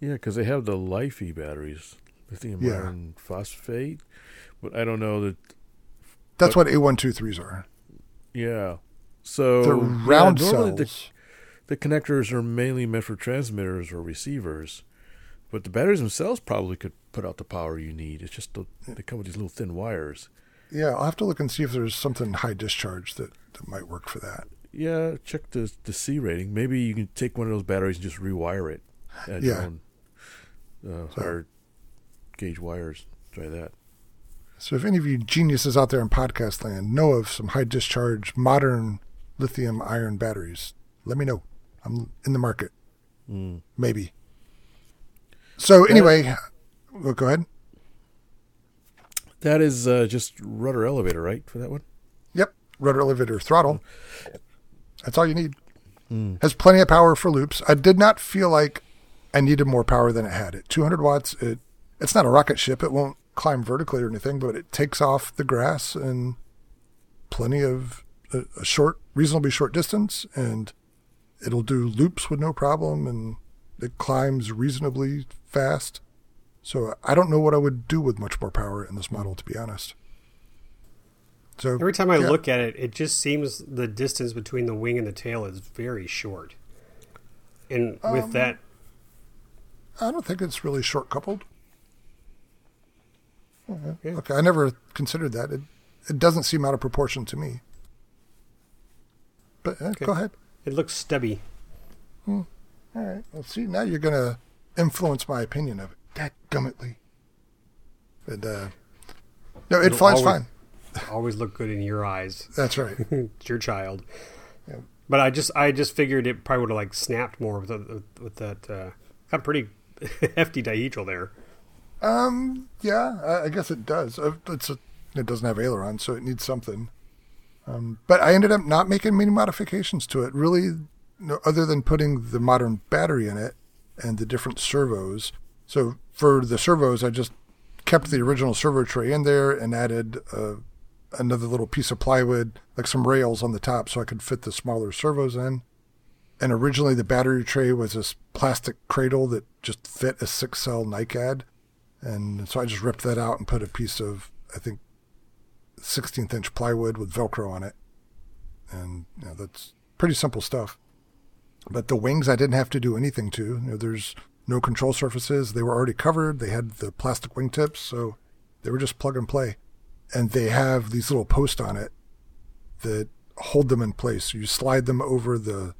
Yeah, because they have the LiFePO batteries, lithium yeah. iron phosphate, but I don't know that. That's what A123s are. Yeah. So they're round yeah, cells. The, the connectors are mainly meant for transmitters or receivers, but the batteries themselves probably could put out the power you need. It's just the, they come with these little thin wires. Yeah, I'll have to look and see if there's something high discharge that, that might work for that. Yeah, check the the C rating. Maybe you can take one of those batteries and just rewire it. Add your Yeah. own uh, higher gauge wires. Try that. So if any of you geniuses out there in podcast land know of some high discharge modern lithium iron batteries, let me know. I'm in the market. Mm. Maybe. So anyway, well, go ahead. That is uh, just rudder elevator, right? For that one. Yep, rudder elevator throttle. That's all you need. Has plenty of power for loops. I did not feel like I needed more power than it had. At 200 watts, it it's not a rocket ship. It won't climb vertically or anything, but it takes off the grass and plenty of a, a short, reasonably short distance, and it'll do loops with no problem, and it climbs reasonably fast. So I don't know what I would do with much more power in this model, to be honest. So Every time I yeah. look at it, it just seems the distance between the wing and the tail is very short. And Um, with that, I don't think it's really short coupled. Yeah. Okay, I never considered that. It it doesn't seem out of proportion to me. But uh, Okay. go ahead. it looks stubby. All right. Well, see, now you're gonna influence my opinion of it. That gummitly. But uh, no, it It'll flies always- fine. Always look good in your eyes. That's right. it's your child. Yeah. But I just I just figured it probably would have like snapped more with the, with that uh, got pretty hefty dihedral there. Um. Yeah, I, I guess it does. Uh, It's a, it doesn't have aileron, so it needs something. Um, but I ended up not making many modifications to it. Really, no, other than putting the modern battery in it and the different servos. So for the servos, I just kept the original servo tray in there and added uh, another little piece of plywood, like some rails on the top, so I could fit the smaller servos in. And originally, the battery tray was this plastic cradle that just fit a six cell NICAD. And so I just ripped that out and put a piece of, I think, 16th inch plywood with Velcro on it. And you know, that's pretty simple stuff. But the wings, I didn't have to do anything to. You know, there's no control surfaces. They were already covered. They had the plastic wingtips, so they were just plug and play. And they have these little posts on it that hold them in place. So you slide them over the.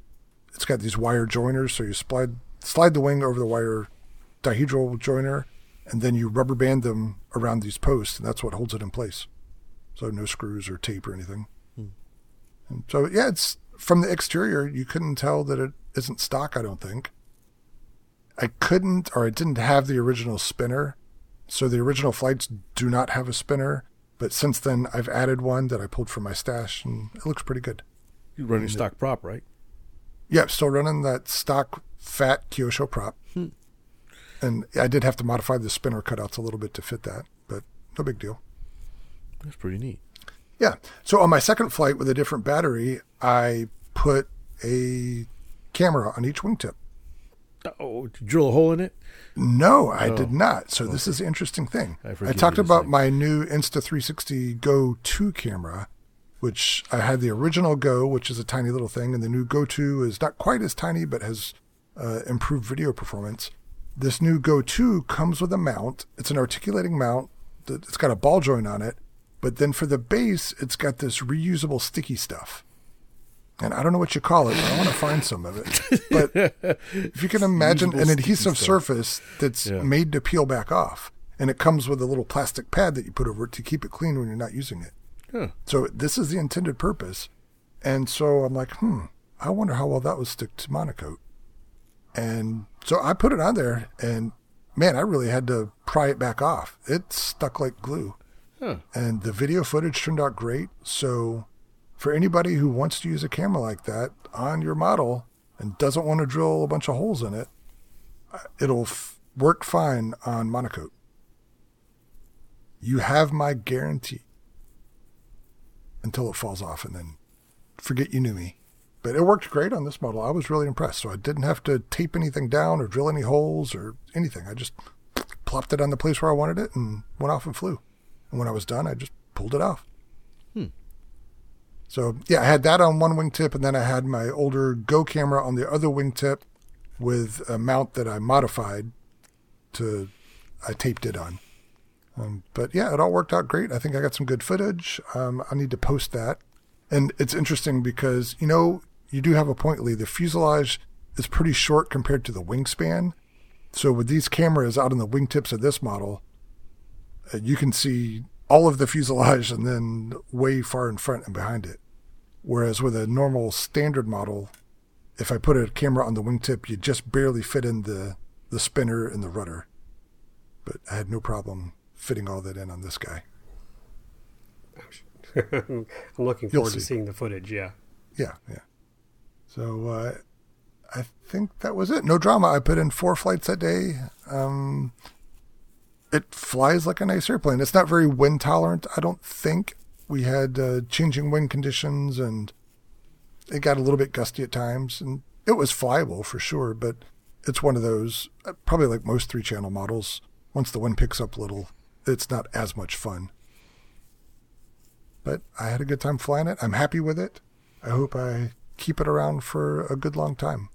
It's got these wire joiners, so you slide slide the wing over the wire dihedral joiner, and then you rubber band them around these posts, and that's what holds it in place. So no screws or tape or anything. Hmm. And so yeah, it's from the exterior. You couldn't tell that it isn't stock. I don't think. I couldn't, or I didn't have the original spinner. So the original flights do not have a spinner. But since then, I've added one that I pulled from my stash, and it looks pretty good. You're running stock prop, right? Yeah, still running that stock fat Kyosho prop. Hmm. And I did have to modify the spinner cutouts a little bit to fit that, but no big deal. That's pretty neat. Yeah. So on my second flight with a different battery, I put a camera on each wingtip. Oh, did you drill a hole in it? No, I Oh, did not. So this is an interesting thing. I I, talked about my new Insta360 Go 2 camera, which I had the original Go, which is a tiny little thing, and the new Go 2 is not quite as tiny, but has uh, improved video performance. This new Go 2 comes with a mount. It's an articulating mount. It's got a ball joint on it, but then for the base, it's got this reusable sticky stuff. And I don't know what you call it, but I want to find some of it. But if you can imagine Reusable an adhesive stuff. surface that's Yeah. made to peel back off, and it comes with a little plastic pad that you put over it to keep it clean when you're not using it. Huh. So this is the intended purpose. And so I'm like, hmm, I wonder how well that would stick to MonoKote. And so I put it on there, and man, I really had to pry it back off. It stuck like glue. And the video footage turned out great. So for anybody who wants to use a camera like that on your model and doesn't want to drill a bunch of holes in it, it'll f- work fine on MonoKote. You have my guarantee until it falls off and then forget you knew me. But it worked great on this model. I was really impressed. So I didn't have to tape anything down or drill any holes or anything. I just plopped it on the place where I wanted it and went off and flew. And when I was done, I just pulled it off. So yeah, I had that on one wingtip, and then I had my older Go camera on the other wingtip with a mount that I modified to I taped it on. Um, but yeah, it all worked out great. I think I got some good footage. Um, I need to post that. And it's interesting because, you know, you do have a point, Lee. The fuselage is pretty short compared to the wingspan. So with these cameras out on the wingtips of this model, you can see all of the fuselage and then way far in front and behind it. Whereas with a normal standard model, if I put a camera on the wingtip, you just barely fit in the, the spinner and the rudder. But I had no problem fitting all that in on this guy. I'm looking forward to seeing the footage. Yeah. Yeah, yeah. So uh, I think that was it. No drama. I put in four flights that day. Um, it flies like a nice airplane. It's not very wind tolerant, I don't think. We had uh, changing wind conditions and it got a little bit gusty at times. And it was flyable for sure, but it's one of those, uh, probably like most three channel models, once the wind picks up a little, it's not as much fun. But I had a good time flying it. I'm happy with it. I hope I keep it around for a good long time.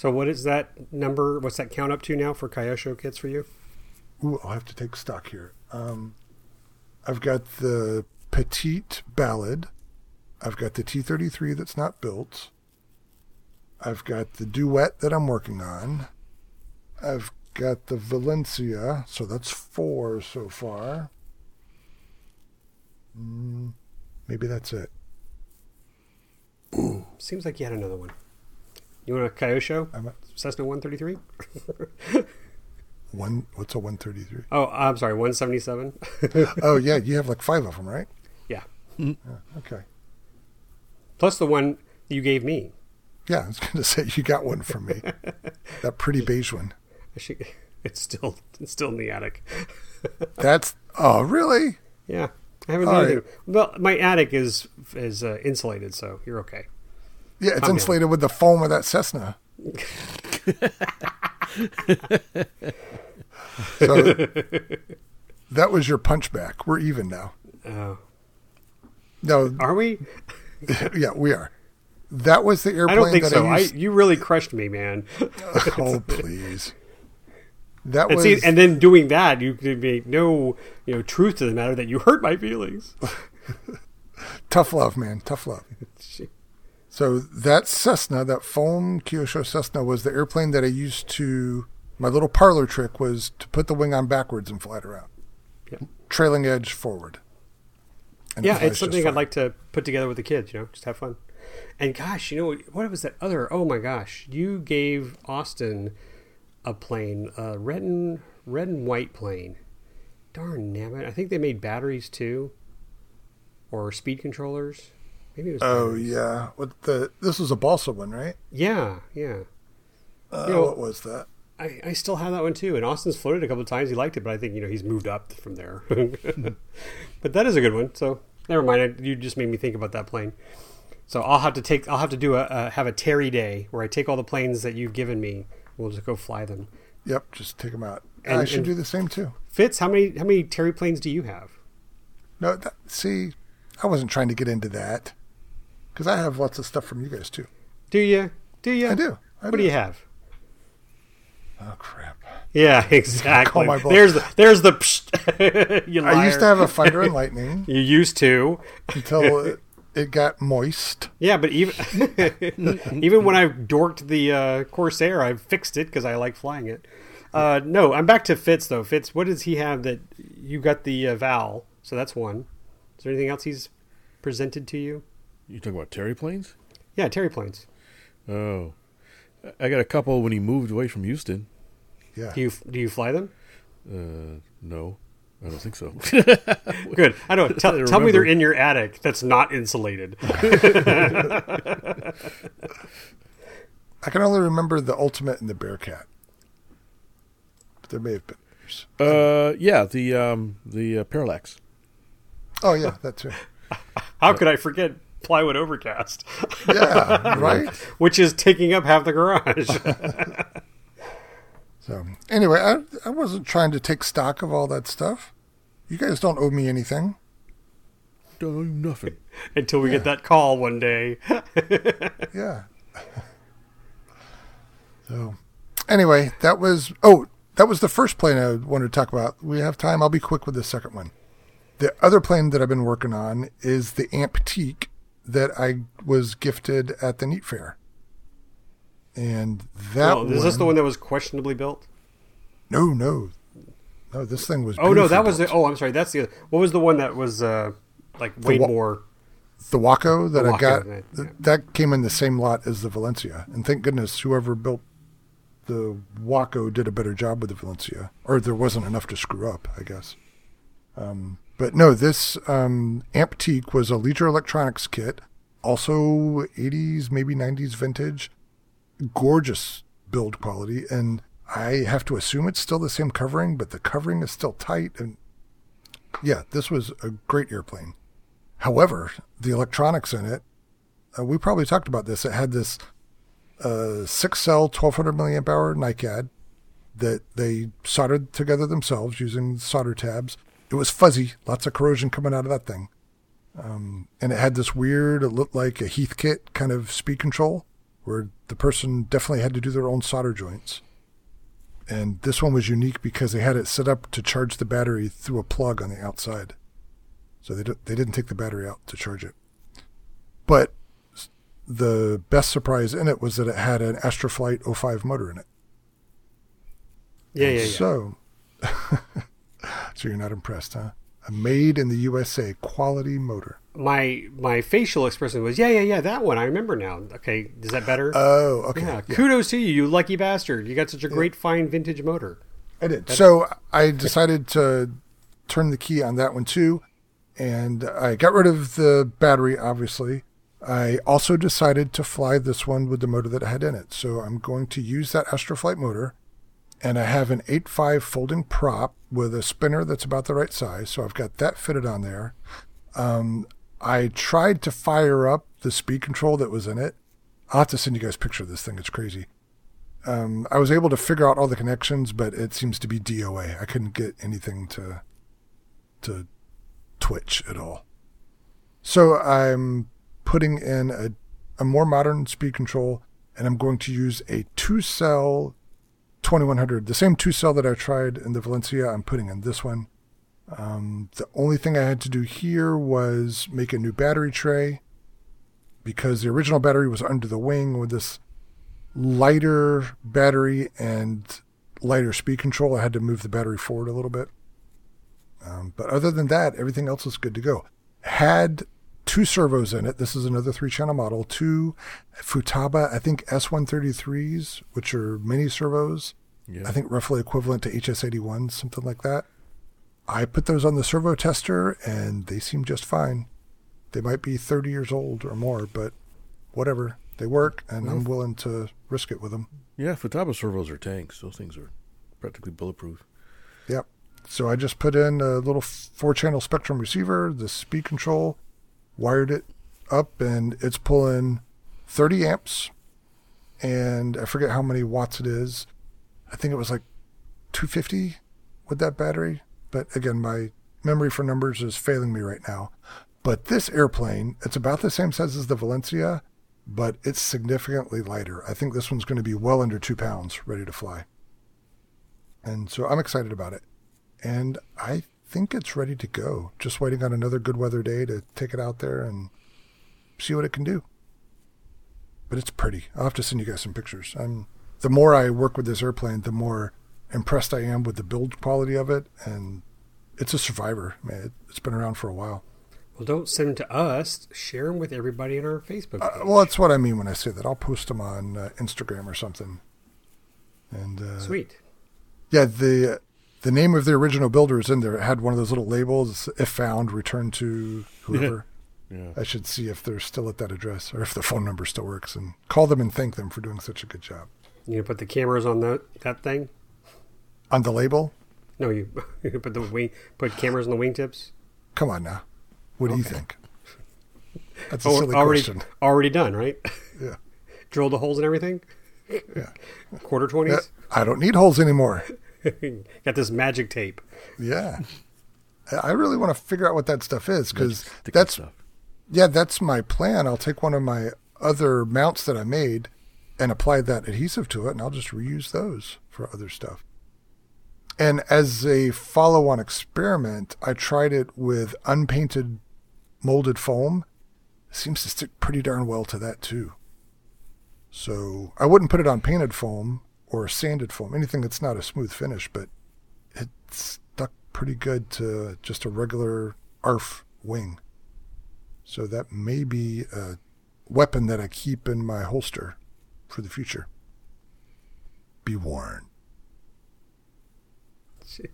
So what is that number? What's that count up to now for Kyosho kits for you? Ooh, I'll have to take stock here. Um, I've got the Petite Ballad. I've got the T33 that's not built. I've got the Duet that I'm working on. I've got the Valencia, so that's four so far. Mm, maybe that's it. Seems like you had another one. You want a Kyosho? I'm at Cessna 133? one. What's a 133? Oh, I'm sorry, 177. oh yeah, you have like five of them, right? yeah. Okay. Plus the one you gave me. Yeah, I was going to say you got one from me. that pretty beige one. Should, it's still it's still in the attic. That's oh really? Yeah. I haven't All done right. Well, my attic is is uh, insulated, so you're okay. Yeah, it's insulated with the foam of that Cessna. so that was your punchback. We're even now. Uh, No, are we? yeah, we are. That was the airplane I don't think that so. I I, you really crushed me, man. oh please. That And, was see, and then doing that, you could make no, you know, truth to the matter that you hurt my feelings. tough love, man. Tough love. So that Cessna, that foam Kyosho Cessna, was the airplane that I used to. My little parlor trick was to put the wing on backwards and fly it around, Yeah. trailing edge forward. And yeah, it's something I'd like to put together with the kids. You know, just have fun. And gosh, you know what- what was that other? Oh my gosh, you gave Austin a plane, a red and red and white plane. Darn damn it! I think they made batteries too, or speed controllers. Maybe it was. Oh yeah, what the? This was a balsa one, right? yeah, yeah. Uh, You know- what was that? I, I still have that one too. And Austin's floated a couple of times. He liked it, but I think you know he's moved up from there. but that is a good one. So never mind. I, you just made me think about that plane. So I'll have to take. I'll have to do a, a have a Terry day where I take all the planes that you've given me. We'll just go fly them. Yep, just take them out. And- I should and- do the same too. Fitz, how many how many Terry planes do you have? No, that, see, I wasn't trying to get into that because I have lots of stuff from you guys too. Do you? Do you? I do. I what do you have? Oh crap! Yeah, exactly. Call my bluff. there's the there's the. You I used to have a thunder and lightning You used to. until it, it got moist. Yeah, but even even when I dorked the uh, Corsair, I fixed it because I like flying it. Uh, no, I'm back to Fitz though. Fitz, what does he have that you got the uh, Val? So that's one. Is there anything else he's presented to you? You talking about Terry planes? Yeah, Terry planes. Oh, I got a couple when he moved away from Houston. Yeah. Do you do you fly them? Uh, no, I don't think so. Good. I don't. Tell, I tell me they're in your attic. That's not insulated. I can only remember the Ultimate and the Bearcat. But there may have been others. uh, yeah, the um, the uh, Parallax. Oh yeah, that too. How could I forget plywood overcast, Yeah, right. which is taking up half the garage? So anyway, I I wasn't trying to take stock of all that stuff. You guys don't owe me anything. No, nothing. Until we get that call one day. Yeah. so, anyway, that was oh, that was the first plane I wanted to talk about. We have time. I'll be quick with the second one. The other plane that I've been working on is the Amptique that I was gifted at the NEAT Fair. And that Oh, is this the one- that was questionably built? No, no, no. This thing was. Oh no, that was the. Oh, I'm sorry. That's the. What was the one that was uh like way wa- more? the Waco that The I got. Waco, th- yeah. That came in the same lot as the Valencia, and thank goodness whoever built the Waco did a better job with the Valencia, or there wasn't enough to screw up, I guess. Um, but no, this um, Amptique was a Leisure Electronics kit, also 80s, maybe 90s vintage, gorgeous build quality, and I have to assume it's still the same covering, but the covering is still tight, and yeah, this was a great airplane. However, the electronics in it, uh, we probably talked about this. It had this uh, six cell, 1200 milliamp hour NICAD that they soldered together themselves using solder tabs. It was fuzzy, lots of corrosion coming out of that thing. Um, and it had this weird, it looked like a Heathkit kind of speed control where the person definitely had to do their own solder joints. And this one was unique because they had it set up to charge the battery through a plug on the outside. So they, don't- they didn't take the battery out to charge it. But the best surprise in it was that it had an Astroflight 05 motor in it. Yeah, yeah, yeah. So, so you're not impressed, huh? A made in the USA quality motor. my my facial expression was yeah, yeah, yeah. That one I remember now. Okay, is that better? Oh, okay. yeah. Kudos to you, you lucky bastard. You got such a great, fine vintage motor. I did. So I decided to turn the key on that one too, and I got rid of the battery. Obviously, I also decided to fly this one with the motor that I had in it. So I'm going to use that Astroflight motor, and I have an 8.5 folding prop with a spinner that's about the right size. So I've got that fitted on there. Um, I tried to fire up the speed control that was in it. I'll have to send you guys a picture of this thing. It's crazy um, I was able to figure out all the connections, but it seems to be DOA. I couldn't get anything to to twitch at all. So I'm putting in a, a more modern speed control, and I'm going to use a two cell 2100, the same two cell that I tried in the Valencia. I'm putting in this one. Um, the only thing I had to do here was make a new battery tray because the original battery was under the wing with this lighter battery and lighter speed control. I had to move the battery forward a little bit. Um, but other than that, everything else is good to go. Had two servos in it. This is another three channel model. Two Futaba, I think S133s, which are mini servos. Yeah. I think roughly equivalent to HS81, something like that. I put those on the servo tester and they seem just fine. They might be 30 years old or more, but whatever. They work and I'm willing to risk it with them. Yeah, Futaba servos are tanks. Those things are practically bulletproof. Yep. So I just put in a little four channel Spektrum receiver, the speed control, wired it up, and it's pulling 30 amps. And I forget how many watts it is. I think it was like 250 with that battery. But again, my memory for numbers is failing me right now. But this airplane, it's about the same size as the Valencia, but it's significantly lighter. I think this one's going to be well under two pounds ready to fly. And so I'm excited about it. And I think it's ready to go. Just waiting on another good weather day to take it out there and see what it can do. But it's pretty. I'll have to send you guys some pictures. I'm the more I work with this airplane, the more impressed I am with the build quality of it and it's a survivor, man. It, it's been around for a while. Well, don't send them to us. Share them with everybody in our Facebook Uh, well, that's what I mean when I say that. I'll post them on uh, Instagram or something. And uh, Sweet. Yeah, the the name of the original builder is in there. It had one of those little labels, if found, return to whoever. Yeah. I should see if they're still at that address or if the phone number still works and call them and thank them for doing such a good job. You gonna put the cameras on that that thing? On the label? No, you, you put the wing, put cameras on the wingtips. Come on now. What do you think? That's a Oh, silly already, question. already done, right? Yeah. Drilled the holes and everything. Yeah. Quarter Yeah, twenties. I don't need holes anymore. Got this magic tape. Yeah. I really want to figure out what that stuff is because that's stuff. yeah, that's my plan. I'll take one of my other mounts that I made and apply that adhesive to it, and I'll just reuse those for other stuff. And as a follow-on experiment, I tried it with unpainted molded foam. It seems to stick pretty darn well to that too. So I wouldn't put it on painted foam or sanded foam, anything that's not a smooth finish, but it stuck pretty good to just a regular ARF wing. So that may be a weapon that I keep in my holster for the future. Be warned. Jeez.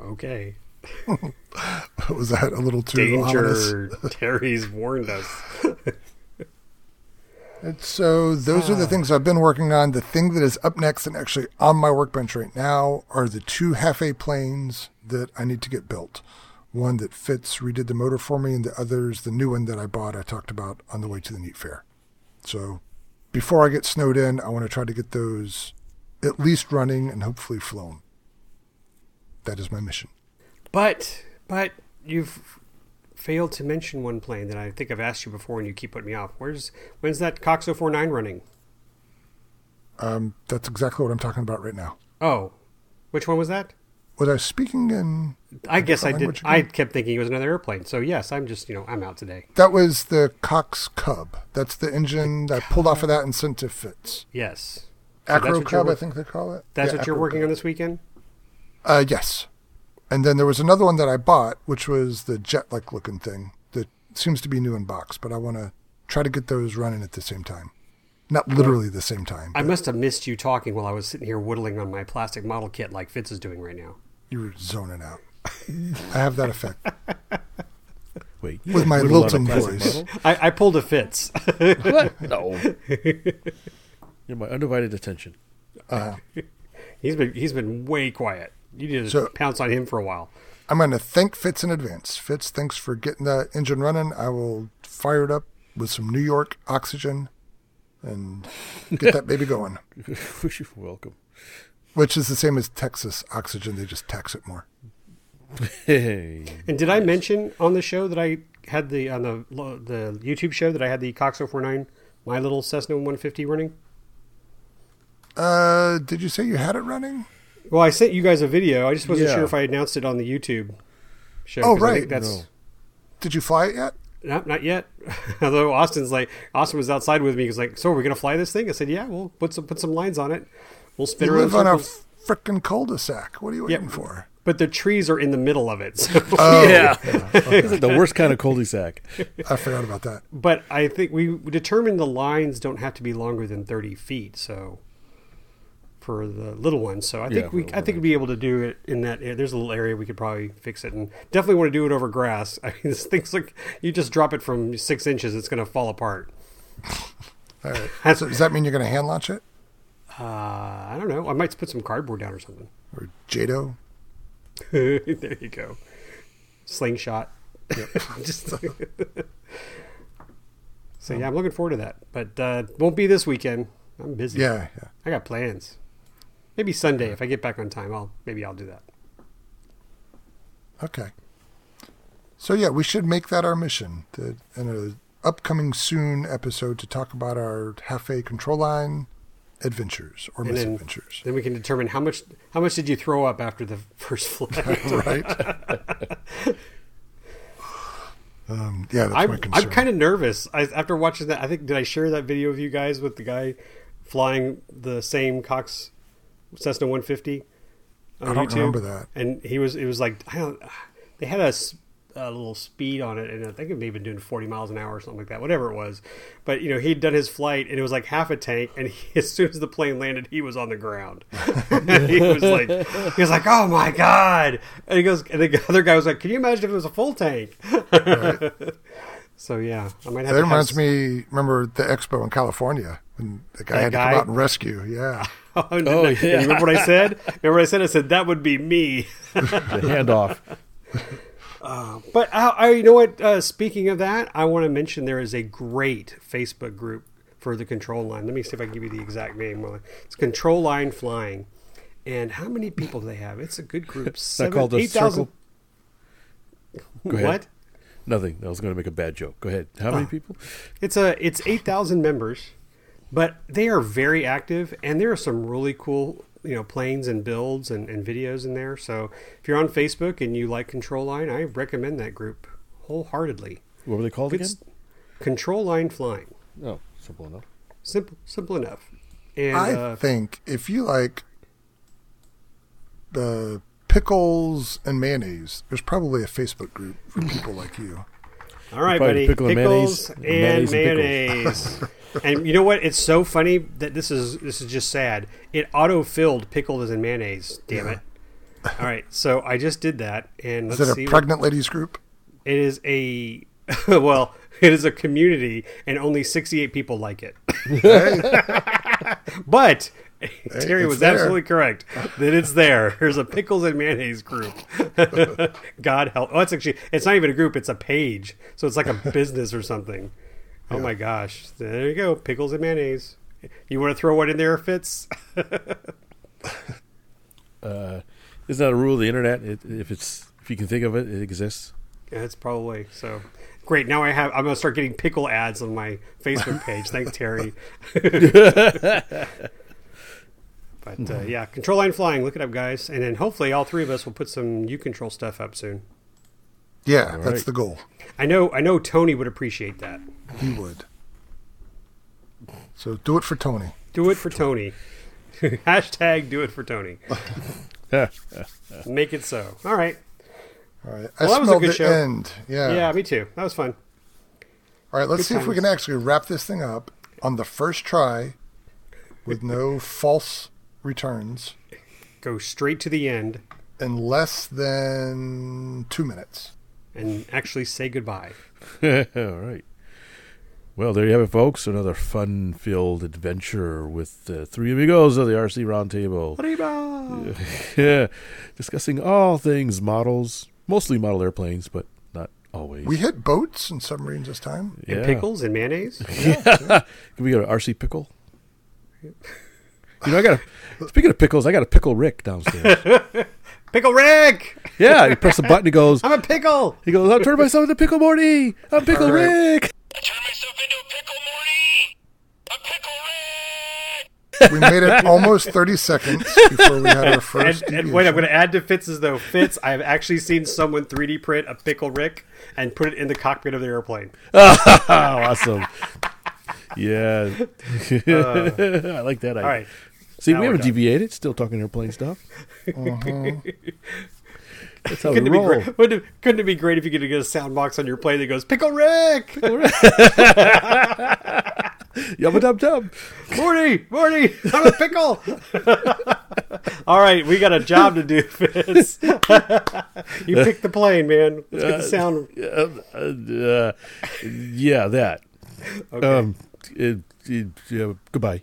Okay. Was that a little too ominous? Terry's warned us. And so those are the ah. things I've been working on. The thing that is up next and actually on my workbench right now are the two half A planes that I need to get built. One that fits redid the motor for me, and the other's the new one that I bought. I talked about on the way to the NEAT Fair. So before I get snowed in, I want to try to get those at least running and hopefully flown. That is my mission. But but you've failed to mention one plane that I think I've asked you before, and you keep putting me off. Where's when's that Cox 049 running? Um, that's exactly what I'm talking about right now. Oh, which one was that? Was I speaking in? I guess I did. language I kept thinking it was another airplane. So yes, I'm just you know I'm out today. That was the Cox Cub. That's the engine that I pulled off of that and sent to Fitz. Yes. So Acro Cub, I think they call it. That's Yeah, what you're Acro working Cub. on this weekend. Uh, yes. And then there was another one that I bought, which was the jet-like looking thing that seems to be new in box, but I want to try to get those running at the same time. Not literally the same time. I must have missed you talking while I was sitting here whittling on my plastic model kit like Fitz is doing right now. you were zoning out. I have that effect. Wait, you With my whittle on Lilton voice. I, I pulled a Fitz. What? No. You're my undivided attention. Uh-huh. he's been he's been way quiet. You need to So- pounce on him for a while. I'm going to thank Fitz in advance. Fitz, thanks for getting the engine running. I will fire it up with some New York oxygen and get that baby going, Wish you welcome. which is the same as Texas oxygen. They just tax it more. Hey. And did I mention on the show that I had the on the the YouTube show that I had the Cox 049 my little Cessna 150 running? Uh, did you say you had it running? Well, I sent you guys a video. I just wasn't Yeah. sure if I announced it on the YouTube show. Oh, 'cause I right. that's No. Did you fly it yet? not not yet. Although Austin's like Austin was outside with me. He's like, "So are we gonna fly this thing?" I said, "Yeah, we'll put some put some lines on it. We'll spin You around." live on a circles." frickin' cul-de-sac. What are you Yeah. waiting for? But the trees are in the middle of it. So. Oh, yeah. it's like the worst kind of cul-de-sac. I forgot about that. But I think we determined the lines don't have to be longer than thirty feet. So for the little ones, so I Yeah, think we I think we'd be able to do it in that. There's a little area we could probably fix it, and definitely want to do it over grass. I mean, this thing's like you just drop it from six inches, it's going to fall apart. All right. So does that mean you're going to hand launch it? Uh, I don't know. I might put some cardboard down or something. Or Jado? there you go. Slingshot. Just so yeah, I'm looking forward to that, but uh, won't be this weekend. I'm busy. Yeah, yeah. I got plans. Maybe Sunday if I get back on time. I'll maybe I'll do that. Okay. So yeah, we should make that our mission. To, in an upcoming soon episode to talk about our a control line adventures or And misadventures. Then we can determine how much how much did you throw up after the first flight. right? um, yeah, that's my I'm concern. I'm kind of nervous. I, after watching that, I think did I share that video of you guys with the guy flying the same Cox Cessna 150? on I don't YouTube? remember that. And he was it was like I don't. They had a little speed on it, and I think it may have been doing 40 miles an hour or something like that, whatever it was. But you know, he'd done his flight, and it was like half a tank. And he, as soon as the plane landed, he was on the ground. he was like, he was like, "Oh my god!" And he goes, and the other guy was like, "Can you imagine if it was a full tank?" so yeah, I might have. that to have reminds s- me. Remember the expo in California when the guy That had to guy? come out and rescue? Yeah, Oh, Oh, no. yeah. You remember what I said? Remember what I said? I said that would be me. The handoff. But I, I, you know what? Uh, speaking of that, I want to mention there is a great Facebook group for the control line. Let me see if I can give you the exact name. It's Control Line Flying. And how many people do they have? It's a good group. Is that called a 8,000 circle? Go ahead. What? Nothing. I was going to make a bad joke. Go ahead. How many people? It's a it's eight thousand members, but they are very active, and there are some really cool you know planes and builds and, and videos in there. So if you're on Facebook and you like Control Line, I recommend that group wholeheartedly. What were they called again? Control Line Flying. Oh, simple enough. Simple, simple enough. And I uh, think if you like the pickles and mayonnaise, there's probably a Facebook group for people like you. all right, buddy, pickle and pickles mayonnaise, and mayonnaise and mayonnaise. and you know what? It's so funny that this is this is just sad. It auto filled pickles and mayonnaise. Damn it! All right, so I just did that, and Is let's it see. a what- pregnant ladies group? It is a well, it is a community, and only sixty-eight people like it. but Terry was there. absolutely correct that it's there. There's a pickles and mayonnaise group. God help! Oh, it's actually it's not even a group; it's a page. So it's like a business or something. Oh my gosh! There you go, pickles and mayonnaise. You want to throw one in there, Fitz? Uh, is that a rule of the internet? It, if it's if you can think of it, it exists. Yeah, it's probably so. Great. Now I have. I'm gonna start getting pickle ads on my Facebook page. Thanks, Terry. but uh, yeah, control line flying. Look it up, guys, and then hopefully all three of us will put some U control stuff up soon. Yeah, All that's the goal. I know. I know Tony would appreciate that. He would. So do it for Tony. Do it for Tony. Hashtag do it for Tony. Make it so. All right. All right. I Well, that was a good the show. end. Yeah. Yeah, me too. That was fun. All right, let's Good see if we can actually wrap this thing up on the first try with no false returns Go straight to the end in less than two minutes. and actually say goodbye. All right. Well, there you have it, folks. Another fun-filled adventure with the three amigos of the RC Roundtable. Arriba! yeah, discussing all things models, mostly model airplanes, but not always. We hit boats and submarines this time. yeah. And pickles and mayonnaise. Yeah, Can we go to RC Pickle? You know, I got a. Speaking of pickles, I got a pickle Rick downstairs. Pickle Rick! yeah, you press the button, he goes. I'm a pickle! He goes. I'm turning myself into Pickle Morty. I'm Pickle Rick. I turned myself into a pickle, Morty! A pickle Rick! We made it almost 30 seconds before we had our first. and wait, I'm going to add to Fitz's though. Fitz, I've actually seen someone 3D print a pickle Rick and put it in the cockpit of the airplane. Oh, awesome. Yeah, uh, I like that. Idea. All right. See, Now we haven't done. deviated. Still talking airplane stuff. Uh-huh. That's how Couldn't it, be roll. great, wouldn't it, couldn't it be great if you could get a sound box on your plane that goes, Pickle Rick! Yubba dub dub. Morty! Morty! I'm a pickle! All right, we got a job to do, Fitz. you pick the plane, man. Let's get the sound. Uh, uh, yeah, that. Okay. Um, it, it, yeah, goodbye.